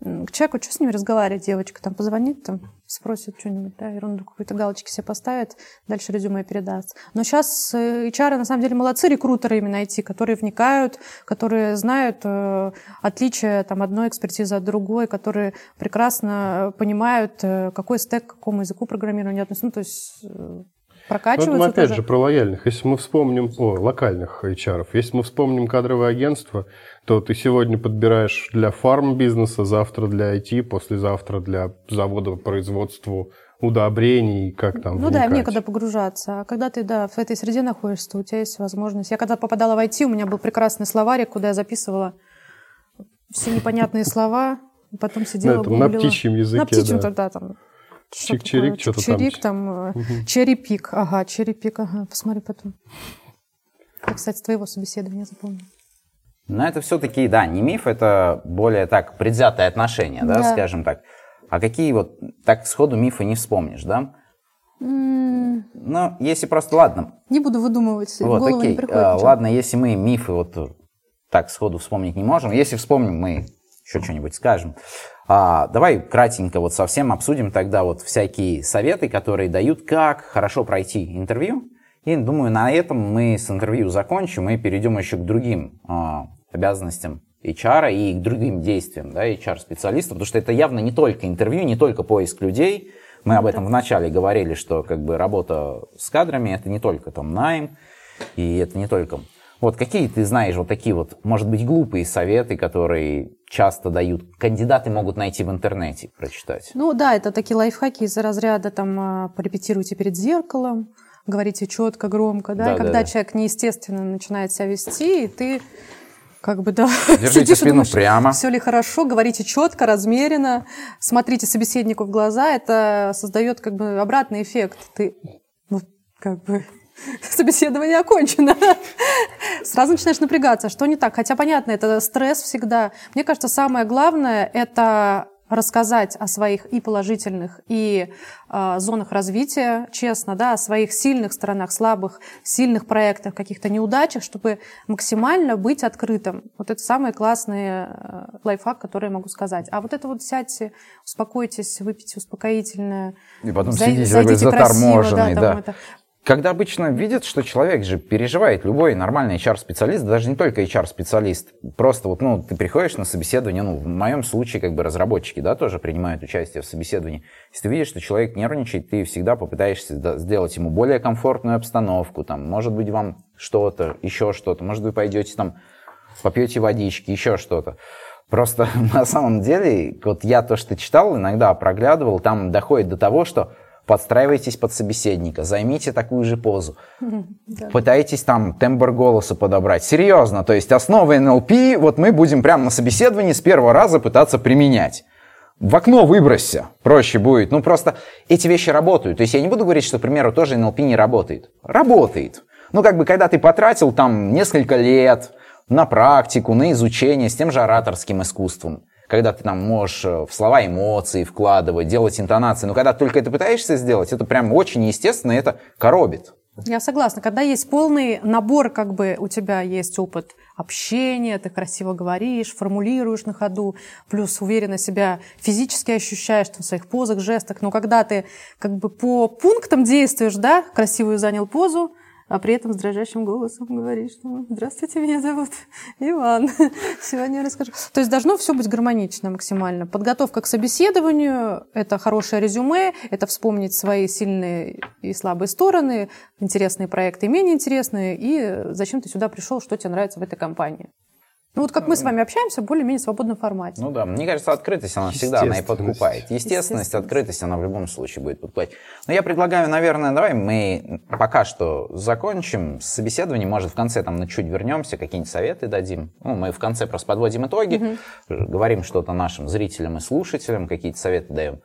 Speaker 3: к человеку, что с ними разговаривать, девочка, там позвонит, там спросит что-нибудь, да, ерунду какую-то галочки себе поставит, дальше резюме передаст. Но сейчас э, HR на самом деле молодцы рекрутеры именно IT, которые вникают, которые знают э, отличия там одной экспертизы от другой, которые прекрасно понимают, э, какой стек к какому языку программирования относится. Ну, то есть э, прокачиваются.
Speaker 1: Ну, опять
Speaker 3: тоже.
Speaker 1: же, про лояльных. Если мы вспомним, о, локальных HR, если мы вспомним кадровое агентство, то ты сегодня подбираешь для фарм-бизнеса, завтра для IT, послезавтра для завода по производству удобрений, как там
Speaker 3: Ну вникать. да, им некогда погружаться. А когда ты, да, в этой среде находишься, то у тебя есть возможность. Я когда попадала в IT, у меня был прекрасный словарик, куда я записывала все непонятные слова, потом сидела,
Speaker 1: на, птичьем языке,
Speaker 3: На птичьем,
Speaker 1: да,
Speaker 3: там
Speaker 1: Чик-чирик, что-то там.
Speaker 3: Чирик там, угу. черепик, ага, черепик, ага, посмотри потом. Я, кстати, с твоего собеседования запомнил.
Speaker 2: Но это все-таки, да, не миф, это более так предвзятое отношение, да, да, скажем так. А какие вот так сходу мифы не вспомнишь, да? Mm. Ну, если просто, ладно.
Speaker 3: Не буду выдумывать, вот, голову окей. не приходит. А,
Speaker 2: ладно, если мы мифы вот так сходу вспомнить не можем, если вспомним, мы еще что-нибудь скажем. А, давай кратенько вот совсем обсудим тогда вот всякие советы, которые дают, как хорошо пройти интервью. И думаю, на этом мы с интервью закончим и перейдем еще к другим а, обязанностям HR и к другим действиям да, HR-специалистов, потому что это явно не только интервью, не только поиск людей. Мы об этом вначале говорили, что как бы работа с кадрами это не только там найм, и это не только вот какие ты знаешь вот такие вот, может быть, глупые советы, которые часто дают, кандидаты могут найти в интернете, прочитать?
Speaker 3: Ну да, это такие лайфхаки из-за разряда, там, а, порепетируйте перед зеркалом, говорите четко, громко, да, да когда да, человек неестественно начинает себя вести, и ты как бы, да,
Speaker 2: Держите спину думаешь, прямо.
Speaker 3: Все ли хорошо, говорите четко, размеренно, смотрите собеседнику в глаза, это создает как бы обратный эффект. Ты, ну, как бы, собеседование окончено. Сразу начинаешь напрягаться, что не так. Хотя, понятно, это стресс всегда. Мне кажется, самое главное – это рассказать о своих и положительных, и э, зонах развития, честно, да, о своих сильных сторонах, слабых, сильных проектах, каких-то неудачах, чтобы максимально быть открытым. Вот это самый классный э, лайфхак, который я могу сказать. А вот это вот сядьте, успокойтесь, выпейте успокоительное.
Speaker 2: И потом зай, сидите зайдите красиво, да, да. Это. Когда обычно видят, что человек же переживает, любой нормальный HR-специалист, даже не только HR-специалист, просто вот, ну, ты приходишь на собеседование, ну, в моем случае, как бы разработчики, да, тоже принимают участие в собеседовании. Если ты видишь, что человек нервничает, ты всегда попытаешься сделать ему более комфортную обстановку, там, может быть, вам что-то, еще что-то, может, вы пойдете там, попьете водички, еще что-то. Просто на самом деле, вот я то, что читал, иногда проглядывал, там доходит до того, что подстраивайтесь под собеседника, займите такую же позу. Да. Пытайтесь там тембр голоса подобрать. Серьезно, то есть основы НЛП вот мы будем прямо на собеседовании с первого раза пытаться применять. В окно выбросься, проще будет. Ну просто эти вещи работают. То есть я не буду говорить, что, к примеру, тоже НЛП не работает. Работает. Ну как бы когда ты потратил там несколько лет, на практику, на изучение с тем же ораторским искусством когда ты там можешь э, в слова эмоции вкладывать, делать интонации. Но когда только это пытаешься сделать, это прям очень естественно, это коробит.
Speaker 3: Я согласна. Когда есть полный набор, как бы у тебя есть опыт общения, ты красиво говоришь, формулируешь на ходу, плюс уверенно себя физически ощущаешь в своих позах, жестах. Но когда ты как бы по пунктам действуешь, да, красивую занял позу, а при этом с дрожащим голосом говоришь, что «Здравствуйте, меня зовут Иван, сегодня я расскажу». То есть должно все быть гармонично максимально. Подготовка к собеседованию – это хорошее резюме, это вспомнить свои сильные и слабые стороны, интересные проекты и менее интересные, и зачем ты сюда пришел, что тебе нравится в этой компании. Ну вот как мы с вами общаемся в более-менее свободном формате.
Speaker 2: Ну да, мне кажется, открытость, она всегда она и подкупает. Естественность, открытость, она в любом случае будет подкупать. Но я предлагаю, наверное, давай мы пока что закончим с собеседованием, может, в конце там на чуть вернемся, какие-нибудь советы дадим. Ну, мы в конце просто подводим итоги, угу. говорим что-то нашим зрителям и слушателям, какие-то советы даем.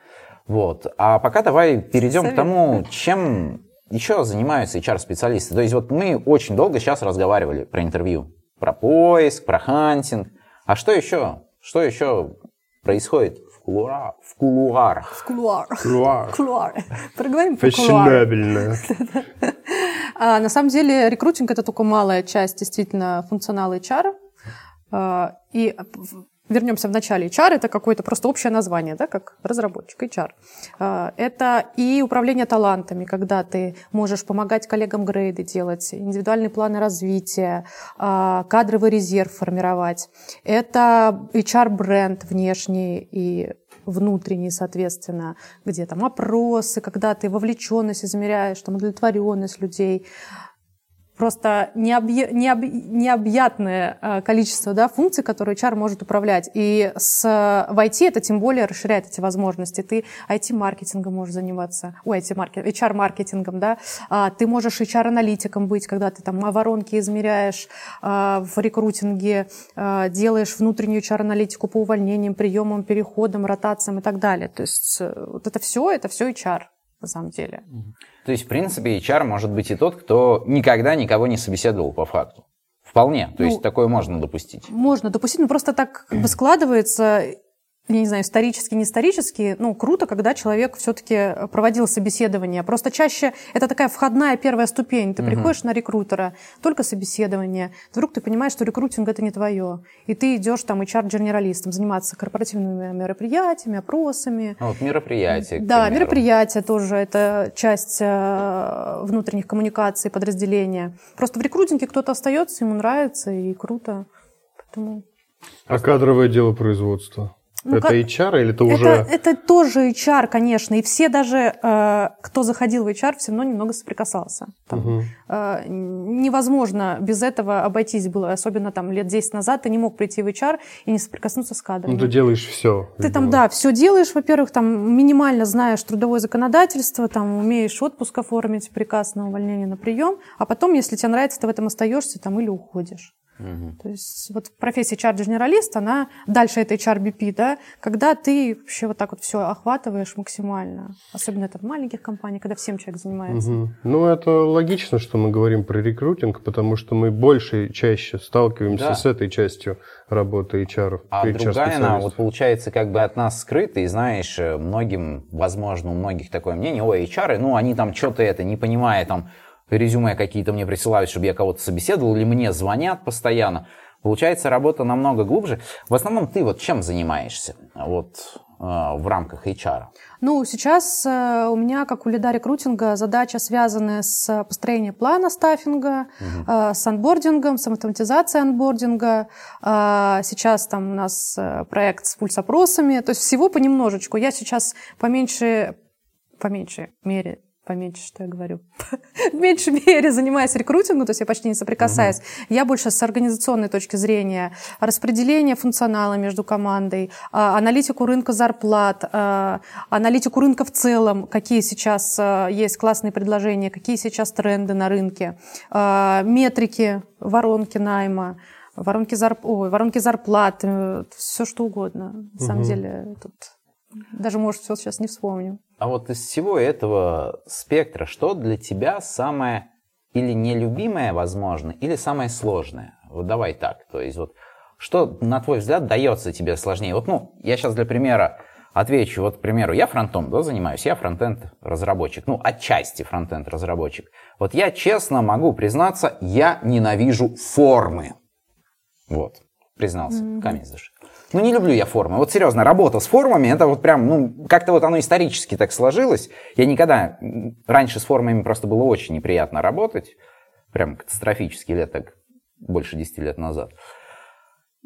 Speaker 2: Вот. А пока давай перейдем Совет. к тому, чем еще занимаются HR-специалисты. То есть вот мы очень долго сейчас разговаривали про интервью про поиск, про хантинг. А что еще? Что еще происходит в, кулуара, в кулуарах?
Speaker 3: В кулуарах.
Speaker 1: Кулуар.
Speaker 3: Кулуар. Проговорим
Speaker 1: по фешенебельно.
Speaker 3: а, на самом деле рекрутинг это только малая часть действительно функционала HR. А, и вернемся в начале, HR это какое-то просто общее название, да, как разработчик HR. А, это и управление талантами, когда ты можешь помогать коллегам грейды делать, индивидуальные планы развития, а, кадровый резерв формировать. Это HR-бренд внешний и внутренний, соответственно, где там опросы, когда ты вовлеченность измеряешь, там удовлетворенность людей, просто необъ... необ... необъятное э, количество да, функций, которые HR может управлять. И с... в IT это тем более расширяет эти возможности. Ты IT-маркетингом можешь заниматься, ой, IT-маркет... HR-маркетингом, да, а, ты можешь HR-аналитиком быть, когда ты там воронки измеряешь а, в рекрутинге, а, делаешь внутреннюю HR-аналитику по увольнениям, приемам, переходам, ротациям и так далее. То есть э, вот это все, это все HR на самом деле.
Speaker 2: То есть, в принципе, HR может быть и тот, кто никогда никого не собеседовал по факту. Вполне. То ну, есть такое можно допустить.
Speaker 3: Можно допустить, но просто так как бы складывается, я не знаю, исторически, не исторически, ну, круто, когда человек все-таки проводил собеседование. Просто чаще это такая входная первая ступень. Ты угу. приходишь на рекрутера, только собеседование. Вдруг ты понимаешь, что рекрутинг это не твое. И ты идешь там HR-дженералистом, заниматься корпоративными мероприятиями, опросами.
Speaker 2: А вот мероприятия.
Speaker 3: Да, мероприятия тоже это часть э, внутренних коммуникаций, подразделения. Просто в рекрутинге кто-то остается, ему нравится, и круто. Поэтому...
Speaker 1: А кадровое дело производства? Ну, это как... HR или это уже...
Speaker 3: Это, это тоже HR, конечно. И все даже, э, кто заходил в HR, все равно немного соприкасался. Там, угу. э, невозможно без этого обойтись было. Особенно там лет 10 назад ты не мог прийти в HR и не соприкоснуться с кадрами.
Speaker 1: Ну, ты делаешь все.
Speaker 3: Ты там, да, все делаешь, во-первых, там минимально знаешь трудовое законодательство, там умеешь отпуск оформить, приказ на увольнение на прием, а потом, если тебе нравится, ты в этом остаешься там или уходишь. Угу. То есть вот профессия HR-генералист, она дальше это HR-BP, да, когда ты вообще вот так вот все охватываешь максимально. Особенно это в маленьких компаниях, когда всем человек занимается.
Speaker 1: Угу. Ну, это логично, что мы говорим про рекрутинг, потому что мы больше и чаще сталкиваемся да. с этой частью работы HR.
Speaker 2: А HR другая, она вот получается как бы от нас скрыта, и знаешь, многим, возможно, у многих такое мнение, ой, HR, ну, они там что-то это, не понимая там, резюме какие-то мне присылают, чтобы я кого-то собеседовал, или мне звонят постоянно. Получается, работа намного глубже. В основном ты вот чем занимаешься вот, э, в рамках HR?
Speaker 3: Ну, сейчас э, у меня, как у лида рекрутинга, задача связанная с построением плана стаффинга, угу. э, с анбордингом, с автоматизацией анбординга. Э, сейчас там у нас э, проект с пульс-опросами. То есть всего понемножечку. Я сейчас поменьше, по меньшей мере поменьше, что я говорю, в меньшей мере занимаюсь рекрутингом, то есть я почти не соприкасаюсь. Угу. Я больше с организационной точки зрения распределение функционала между командой, а, аналитику рынка зарплат, а, аналитику рынка в целом, какие сейчас а, есть классные предложения, какие сейчас тренды на рынке, метрики, воронки найма, воронки, зарп... Ой, воронки зарплат, э, все что угодно. На угу. самом деле тут даже, может, все сейчас не вспомню.
Speaker 2: А вот из всего этого спектра, что для тебя самое или нелюбимое, возможно, или самое сложное Вот давай так. То есть вот что, на твой взгляд, дается тебе сложнее? Вот, ну, я сейчас для примера отвечу. Вот, к примеру, я фронтом да, занимаюсь, я фронтенд разработчик, ну, отчасти фронтенд разработчик. Вот я честно могу признаться, я ненавижу формы. Вот, признался, mm-hmm. камень с души. Ну, не люблю я формы. Вот серьезно, работа с формами, это вот прям, ну, как-то вот оно исторически так сложилось. Я никогда, раньше с формами просто было очень неприятно работать. Прям катастрофически лет так, больше 10 лет назад.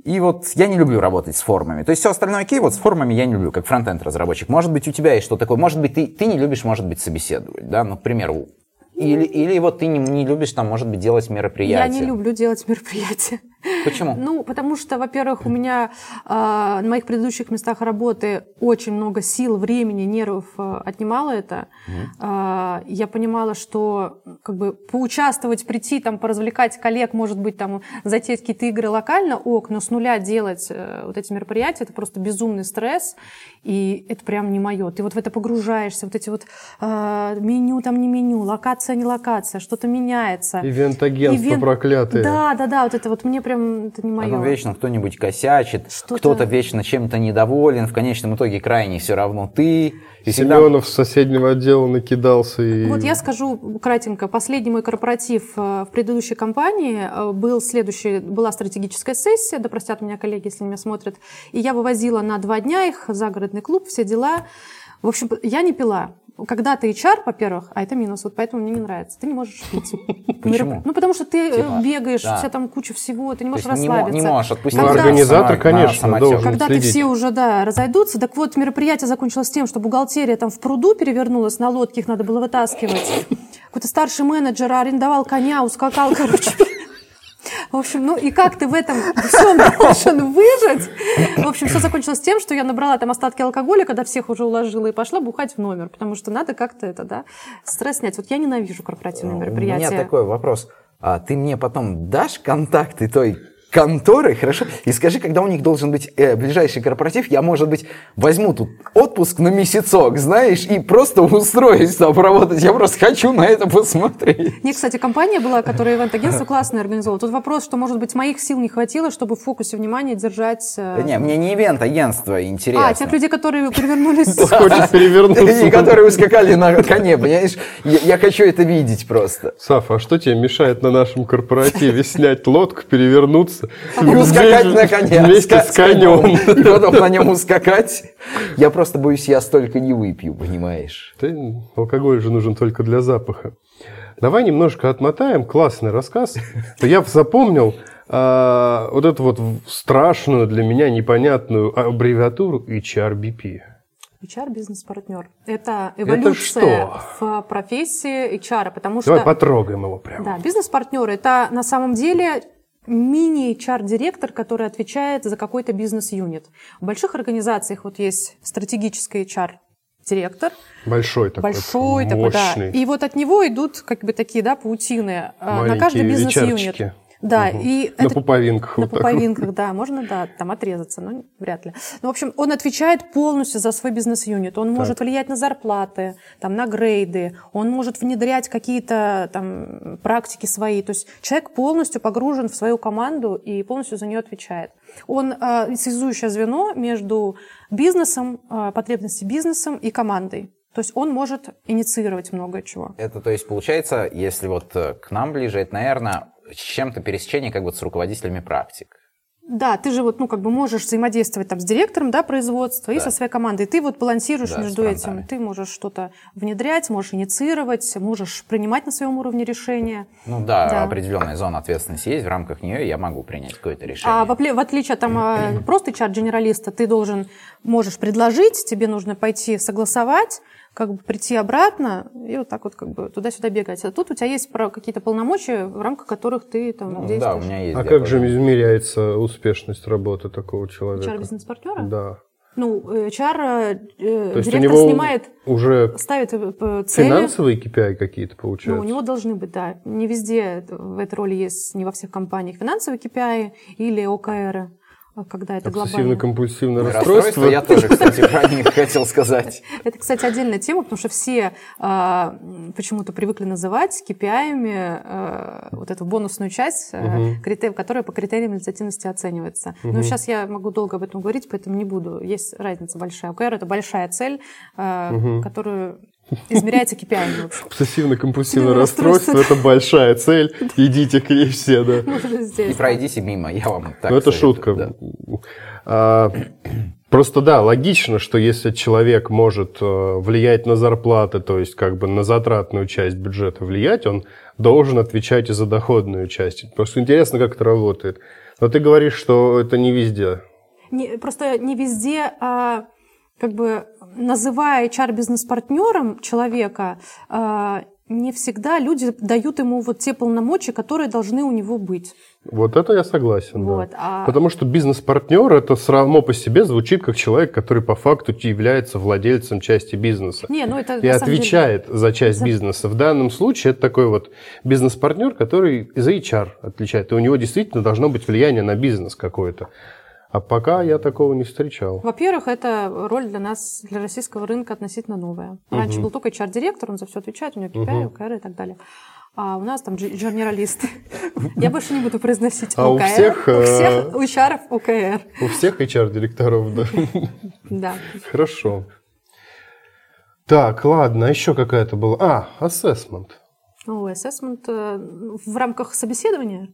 Speaker 2: И вот я не люблю работать с формами. То есть все остальное окей, вот с формами я не люблю, как фронтенд разработчик. Может быть, у тебя есть что такое. Может быть, ты, ты не любишь, может быть, собеседовать, да, ну, к примеру. Или, или вот ты не, не любишь, там, может быть, делать мероприятия.
Speaker 3: Я не люблю делать мероприятия.
Speaker 2: Почему?
Speaker 3: Ну, потому что, во-первых, у меня э, на моих предыдущих местах работы очень много сил, времени, нервов э, отнимало это. Mm-hmm. Э, я понимала, что как бы поучаствовать, прийти, там, поразвлекать коллег, может быть, там, затеять какие-то игры локально, ок, но с нуля делать э, вот эти мероприятия, это просто безумный стресс, и это прям не мое. Ты вот в это погружаешься, вот эти вот э, меню там не меню, локация не локация, что-то меняется.
Speaker 1: Ивент-агентство Ивент... проклятые.
Speaker 3: Да, да, да, вот это вот мне прям это не мое.
Speaker 2: Потом вечно кто-нибудь косячит, кто-то вечно чем-то недоволен, в конечном итоге крайне все равно ты.
Speaker 1: И Семенов всегда... с соседнего отдела накидался. И...
Speaker 3: Вот я скажу кратенько. Последний мой корпоратив э, в предыдущей компании э, был следующий, была стратегическая сессия, да простят меня коллеги, если меня смотрят, и я вывозила на два дня их в загородный клуб, все дела. В общем, я не пила когда ты HR, во-первых, а это минус, вот поэтому мне не нравится, ты не можешь пить.
Speaker 2: Почему?
Speaker 3: Ну, потому что ты э, типа, бегаешь, да. у тебя там куча всего, ты не можешь расслабиться.
Speaker 2: Не, не можешь отпустить.
Speaker 1: Ну, организатор, конечно, должен
Speaker 3: Когда
Speaker 1: следить.
Speaker 3: ты все уже, да, разойдутся, так вот, мероприятие закончилось тем, что бухгалтерия там в пруду перевернулась, на лодке их надо было вытаскивать. Какой-то старший менеджер арендовал коня, ускакал, короче. В общем, ну и как ты в этом всем должен выжить? В общем, все закончилось тем, что я набрала там остатки алкоголя, когда всех уже уложила, и пошла бухать в номер, потому что надо как-то это, да, стресс снять. Вот я ненавижу корпоративные мероприятия.
Speaker 2: У меня такой вопрос. А ты мне потом дашь контакты той конторы, хорошо? И скажи, когда у них должен быть э, ближайший корпоратив, я, может быть, возьму тут отпуск на месяцок, знаешь, и просто устроюсь там работать. Я просто хочу на это посмотреть.
Speaker 3: Не, кстати, компания была, которая ивент-агентство классно организовала. Тут вопрос, что, может быть, моих сил не хватило, чтобы в фокусе внимания держать...
Speaker 2: Э... Да не, мне не ивент-агентство интересно.
Speaker 3: А, тех людей, которые перевернулись...
Speaker 1: Хочешь перевернуться.
Speaker 2: Которые ускакали на коне, понимаешь? Я хочу это видеть просто.
Speaker 1: Сафа, а что тебе мешает на нашем корпоративе снять лодку, перевернуться
Speaker 2: и ускакать на коне.
Speaker 1: Вместе с конем.
Speaker 2: И потом на нем ускакать. Я просто боюсь, я столько не выпью, понимаешь?
Speaker 1: Ты, алкоголь же нужен только для запаха. Давай немножко отмотаем. Классный рассказ. Я запомнил а, вот эту вот страшную для меня непонятную аббревиатуру HRBP.
Speaker 3: HR бизнес-партнер. Это эволюция это в профессии HR, потому
Speaker 1: что... Давай потрогаем его прямо.
Speaker 3: Да, бизнес-партнер это на самом деле мини-HR-директор, который отвечает за какой-то бизнес-юнит. В больших организациях вот есть стратегический HR директор.
Speaker 1: Большой такой.
Speaker 3: Большой такой, да. И вот от него идут как бы такие, да, паутины
Speaker 1: Маленькие
Speaker 3: на каждый бизнес-юнит. Да, угу. и
Speaker 1: на это, пуповинках.
Speaker 3: На вот пуповинках, вот. да, можно, да, там отрезаться, но вряд ли. Ну, в общем, он отвечает полностью за свой бизнес-юнит. Он так. может влиять на зарплаты, там, на грейды, он может внедрять какие-то там практики свои. То есть человек полностью погружен в свою команду и полностью за нее отвечает. Он э, связующее звено между бизнесом, э, потребностью бизнесом и командой. То есть он может инициировать много чего.
Speaker 2: Это, то есть, получается, если вот э, к нам ближе, это, наверное, чем-то пересечение как бы с руководителями практик.
Speaker 3: Да, ты же вот, ну, как бы можешь взаимодействовать там с директором, да, производства да. и со своей командой. Ты вот балансируешь да, между этим. Ты можешь что-то внедрять, можешь инициировать, можешь принимать на своем уровне решения.
Speaker 2: Ну да, да. определенная зона ответственности есть, в рамках нее я могу принять какое-то решение.
Speaker 3: А в, в отличие от там, а, просто чат-генералиста, ты должен, можешь предложить, тебе нужно пойти согласовать, как бы прийти обратно и вот так вот как бы туда-сюда бегать. А тут у тебя есть какие-то полномочия, в рамках которых ты там ну, действуешь.
Speaker 2: Да, у меня есть.
Speaker 1: А как же измеряется успешность работы такого человека?
Speaker 3: HR-бизнес-партнера?
Speaker 1: Да.
Speaker 3: Ну, HR э, То директор у него снимает,
Speaker 1: уже
Speaker 3: ставит э, цели.
Speaker 1: Финансовые KPI какие-то получаются?
Speaker 3: Ну, у него должны быть, да. Не везде в этой роли есть, не во всех компаниях финансовые KPI или ОКР. А когда это глобально.
Speaker 1: Обсессивно-компульсивное
Speaker 2: Расстройство
Speaker 1: расстройство.
Speaker 2: я тоже, кстати, про них хотел сказать.
Speaker 3: Это, кстати, отдельная тема, потому что все а, почему-то привыкли называть KPI а, вот эту бонусную часть, критер- которая по критериям результативности оценивается. Но
Speaker 1: Мгм.
Speaker 3: сейчас я могу долго об этом говорить, поэтому не буду. Есть разница большая. ОКР – это большая цель,
Speaker 1: Мгм.
Speaker 3: которую измеряется KPI.
Speaker 1: Обсессивно-компульсивное
Speaker 3: Расстройство.
Speaker 1: это большая цель. Идите к ней все, да.
Speaker 3: Можно
Speaker 2: И
Speaker 3: здесь.
Speaker 2: пройдите мимо, я вам так
Speaker 1: Ну, это шутка. А, Просто да, логично, что если человек может э, влиять на зарплаты, то есть как бы на затратную часть бюджета влиять, он должен отвечать и за доходную часть. Просто интересно, как это работает. Но ты говоришь, что это не везде.
Speaker 3: Не- просто не везде, а, как бы называя HR-бизнес-партнером человека, а, не всегда люди дают ему вот те полномочия, которые должны у него быть.
Speaker 1: Вот это я согласен. да.
Speaker 3: Вот, а-
Speaker 1: Потому что бизнес-партнер это само по себе звучит как человек, который по факту является владельцем части бизнеса.
Speaker 3: Не, ну это
Speaker 1: и
Speaker 3: самом деле-
Speaker 1: отвечает за часть
Speaker 3: За-
Speaker 1: бизнеса. В данном случае это такой вот бизнес-партнер, который за HR отличает. И у него действительно должно быть влияние на бизнес какое-то. А пока я такого не встречал.
Speaker 3: Во-первых, это роль для нас, для российского рынка относительно новая. Раньше был только HR-директор, он за все отвечает, у него KPI, ОКР и так далее. А у нас там дженералист. Я больше не буду произносить
Speaker 1: А у
Speaker 3: ОКР.
Speaker 1: всех,
Speaker 3: У
Speaker 1: э,
Speaker 3: всех у HR ОКР.
Speaker 1: У всех HR-директоров, да.
Speaker 3: Да.
Speaker 1: Хорошо. Так, ладно, а еще какая-то была. А, ассессмент.
Speaker 3: Ну, ассессмент э, в рамках собеседования.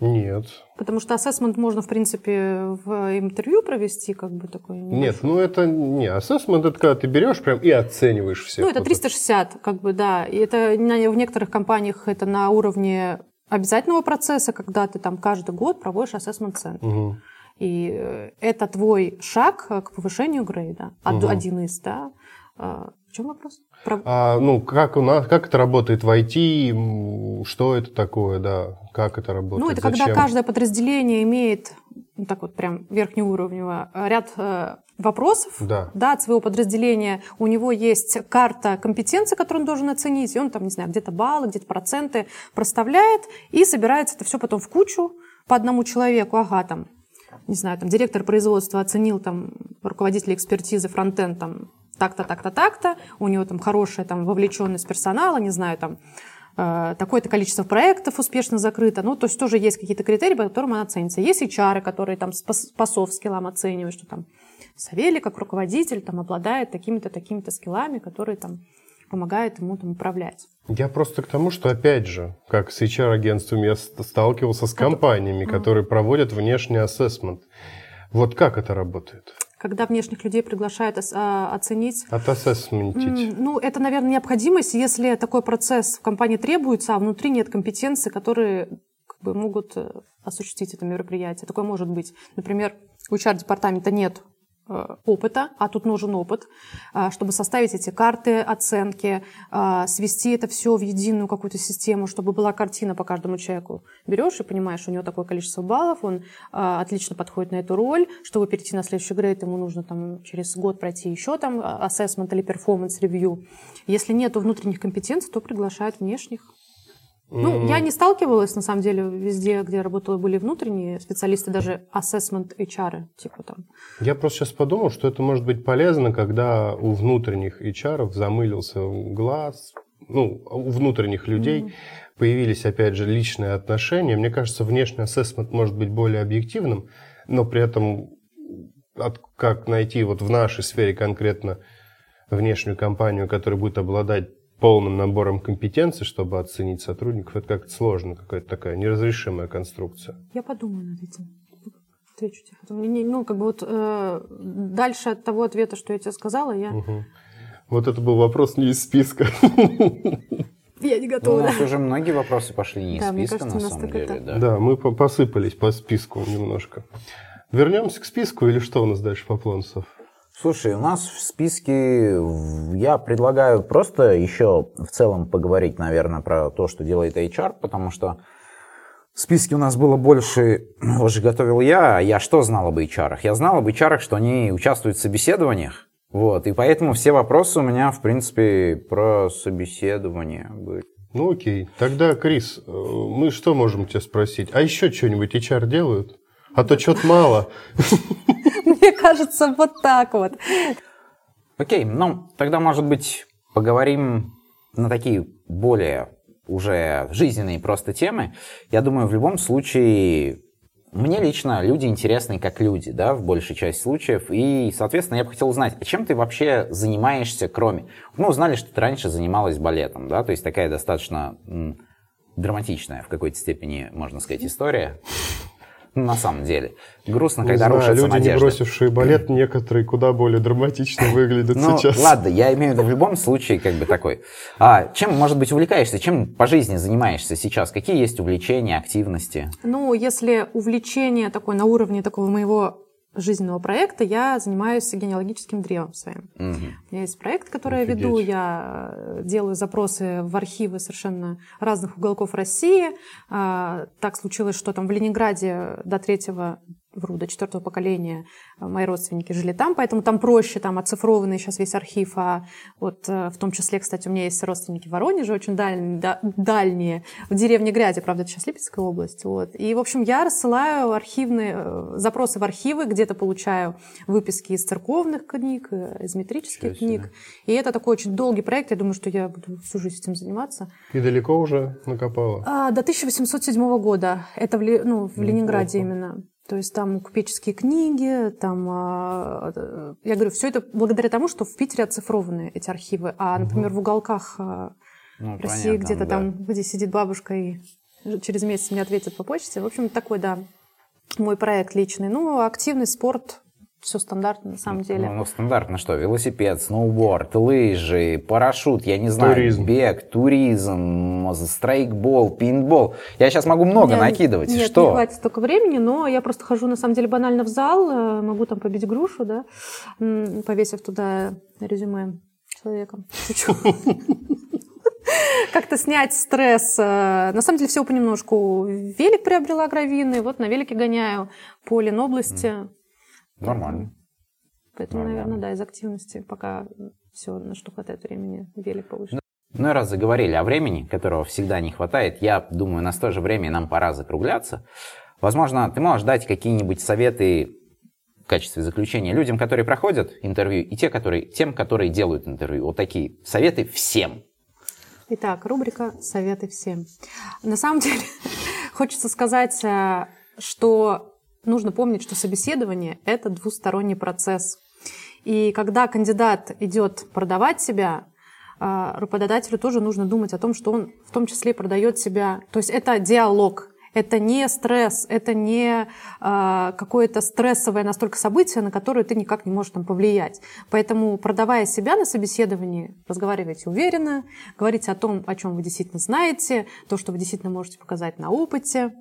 Speaker 1: Нет.
Speaker 3: Потому что ассессмент можно, в принципе, в интервью провести, как бы такой. небольшой.
Speaker 1: Нет, ну это не ассессмент, это когда ты берешь прям и оцениваешь всех.
Speaker 3: Ну, это
Speaker 1: Вот
Speaker 3: 360, как бы, да. И это в некоторых компаниях это на уровне обязательного процесса, когда ты там каждый год проводишь ассессмент-центр.
Speaker 1: Мгм.
Speaker 3: И э, это твой шаг к повышению грейда.
Speaker 1: Мгм.
Speaker 3: Один из, да. В чем вопрос? Про-
Speaker 1: А, ну, как у нас, как это работает в IT, что это такое, да, как это работает,
Speaker 3: Ну, это когда
Speaker 1: зачем?
Speaker 3: каждое подразделение имеет, ну, так вот прям верхнеуровнево, э, ряд э, вопросов
Speaker 1: Да.
Speaker 3: да, от своего подразделения. У него есть карта компетенций, которую он должен оценить, и он там, не знаю, где-то баллы, где-то проценты проставляет, и собирается это все потом в кучу по одному человеку. Ага, там, не знаю, там директор производства оценил там руководителя экспертизы фронтенд там так-то, так-то, так-то, у него там хорошая там вовлеченность персонала, не знаю, там э, такое-то количество проектов успешно закрыто. Ну, то есть тоже есть какие-то критерии, по которым она оценится. Есть HR, которые там по, софт-скиллам оценивают, что там Савелий как руководитель там обладает такими-то, такими-то скиллами, которые там помогают ему там управлять.
Speaker 1: Я просто к тому, что, опять же, как с HR-агентством, я ст- сталкивался с компаниями, которые проводят внешний ассессмент. Вот как это работает?
Speaker 3: Когда внешних людей приглашают а, оценить
Speaker 1: Отассессментить.
Speaker 3: М, Ну, это, наверное, необходимость, если такой процесс в компании требуется, а внутри нет компетенций, которые как бы, могут э, осуществить это мероприятие. Такое может быть. Например, у HR-департамента нет опыта, а тут нужен опыт, а, чтобы составить эти карты оценки, а, свести это все в единую какую-то систему, чтобы была картина по каждому человеку. Берешь и понимаешь, у него такое количество баллов, он отлично подходит на эту роль, чтобы перейти на следующий грейд, ему нужно там через год пройти еще там assessment или performance review. Если нет внутренних компетенций, то приглашают внешних. Ну, я не сталкивалась, на самом деле, везде, где я работала, были внутренние специалисты, даже assessment HR, типа там.
Speaker 1: Я просто сейчас подумал, что это может быть полезно, когда у внутренних HR замылился глаз, ну, у внутренних людей появились, опять же, личные отношения. Мне кажется, внешний ассессмент может быть более объективным, но при этом от- как найти вот в нашей сфере конкретно внешнюю компанию, которая будет обладать полным набором компетенций, чтобы оценить сотрудников, это как-то сложно, какая-то такая неразрешимая конструкция.
Speaker 3: Я подумаю над этим. Отвечу тебе. Ну, как бы вот э, дальше от того ответа, что я тебе сказала, я,
Speaker 1: Мгм. Вот это был вопрос не из списка.
Speaker 3: я не
Speaker 2: Ну,
Speaker 3: готова.
Speaker 2: у
Speaker 3: да.
Speaker 2: нас уже многие вопросы пошли не из
Speaker 3: Да, мне
Speaker 2: списка,
Speaker 3: кажется,
Speaker 2: на
Speaker 3: у нас
Speaker 2: самом деле.
Speaker 3: это-
Speaker 2: Да.
Speaker 1: Да, мы по- посыпались по списку немножко. Вернемся к списку или что у нас дальше по планцев?
Speaker 5: Слушай, у нас в списке я предлагаю просто еще в целом поговорить, наверное, про то, что делает HR, потому что в списке у нас было больше, уже готовил я, а я что знал об HR? Я знал об HR, что они участвуют в собеседованиях, вот, и поэтому все вопросы у меня, в принципе, про собеседование были.
Speaker 1: Ну окей. Тогда, Крис, э, мы что можем тебя спросить? А еще что-нибудь HR делают? А то что-то мало.
Speaker 3: Мне кажется, вот так вот.
Speaker 2: Окей, ну тогда, может быть, поговорим на такие более уже жизненные просто темы. Я думаю, в любом случае, мне лично люди интересны как люди, да, в большей части случаев. И, соответственно, я бы хотел узнать, а чем ты вообще занимаешься, кроме... Мы узнали, что ты раньше занималась балетом, да, то есть такая достаточно м, драматичная в какой-то степени, можно сказать, история. На самом деле. Грустно,
Speaker 1: Не
Speaker 2: когда
Speaker 1: знаю,
Speaker 2: рушится
Speaker 1: люди, не
Speaker 2: надежда.
Speaker 1: бросившие балет, некоторые куда более драматично выглядят
Speaker 2: Ну,
Speaker 1: сейчас.
Speaker 2: ладно, я имею в виду в любом случае как бы такой. А чем, может быть, увлекаешься? Чем по жизни занимаешься сейчас? Какие есть увлечения, активности?
Speaker 3: Ну, если увлечение такое на уровне такого моего жизненного проекта, я занимаюсь генеалогическим древом своим.
Speaker 2: Мгм.
Speaker 3: У меня есть проект, который
Speaker 1: Офигеть.
Speaker 3: я веду. Я э, делаю запросы в архивы совершенно разных уголков России. А, Так случилось, что там в Ленинграде до третьего, вру, до четвертого поколения э, мои родственники жили там, поэтому там проще, там оцифрованный сейчас весь архив. А вот э, в том числе, кстати, у меня есть родственники в Воронеже, очень дальние, да- дальние в деревне Гряде, правда, это сейчас Липецкая область. Вот. И, в общем, я рассылаю архивные э, запросы в архивы, где-то получаю выписки из церковных книг, из метрических
Speaker 2: себе.
Speaker 3: книг. И это такой очень долгий проект. Я думаю, что я буду всю жизнь этим заниматься.
Speaker 1: И далеко уже накопала.
Speaker 3: А, до 1807 года. Это в, ну, в
Speaker 1: Неплохо.
Speaker 3: Ленинграде именно. То есть там купеческие книги, там, а, э, я говорю, все это благодаря тому, что в Питере оцифрованы эти архивы, а, например, в уголках а,
Speaker 2: Ну,
Speaker 3: России где-то
Speaker 2: да.
Speaker 3: там, где сидит бабушка и через месяц мне ответит по почте. В общем, такой, да, мой проект личный. Ну, активный спорт, все стандартно на самом деле.
Speaker 2: Ну, ну, стандартно что? Велосипед, сноуборд, лыжи, парашют, я не знаю,
Speaker 1: Туризм.
Speaker 2: бег, туризм, страйкбол, пинбол. Я сейчас могу много
Speaker 3: Я-
Speaker 2: накидывать.
Speaker 3: Нет,
Speaker 2: что?
Speaker 3: не хватит столько времени, но я просто хожу, на самом деле, банально в зал, э, могу там побить грушу, да, повесив туда резюме человека. Как-то снять стресс. э, На самом деле всего понемножку. Велик приобрела гравийный, вот на велике гоняю по Ленобласти.
Speaker 2: Нормально.
Speaker 3: Поэтому,
Speaker 2: Нормально.
Speaker 3: наверное, да, из активности пока все, на что хватает времени, велик повыше.
Speaker 2: Ну и раз заговорили о времени, которого всегда не хватает, я думаю, на то же время нам пора закругляться. Возможно, ты можешь дать какие-нибудь советы в качестве заключения людям, которые проходят интервью, и те, которые, тем, которые делают интервью. Вот такие советы всем.
Speaker 3: Итак, рубрика «Советы всем». На самом деле, хочется сказать, э, что нужно помнить, что собеседование – это двусторонний процесс. И когда кандидат идет продавать себя, э, работодателю тоже нужно думать о том, что он в том числе продает себя. То есть это диалог, это не стресс, это не э, какое-то стрессовое настолько событие, на которое ты никак не можешь там повлиять. Поэтому, продавая себя на собеседовании, разговаривайте уверенно, говорите о том, о чем вы действительно знаете, то, что вы действительно можете показать на опыте.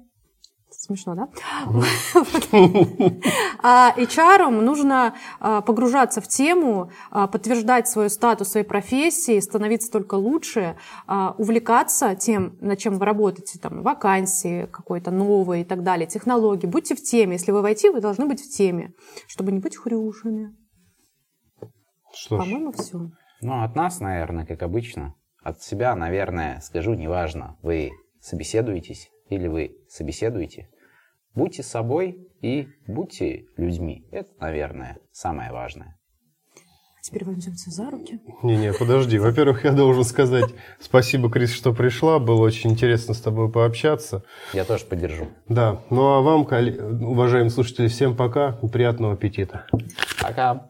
Speaker 3: Смешно, да? А HR нужно а, погружаться в тему, а, подтверждать свой статус своей профессии, становиться только лучше, а, увлекаться тем, над чем вы работаете, там, вакансии какой-то новой и так далее, технологии. Будьте в теме. Если вы в IT, вы должны быть в теме, чтобы не быть хрюшами. По-моему, все.
Speaker 2: Ну, от нас, наверное, как обычно. От себя, наверное, скажу, неважно, вы собеседуетесь или вы собеседуете. Будьте собой и будьте людьми. Это, наверное, самое важное.
Speaker 3: А теперь возьмемся за руки.
Speaker 1: Не-не, подожди. Во-первых, я должен сказать спасибо, Крис, что пришла. Было очень интересно с тобой пообщаться.
Speaker 2: Я тоже поддержу.
Speaker 1: Да. Ну а вам, уважаемые слушатели, всем пока и приятного аппетита.
Speaker 2: Пока.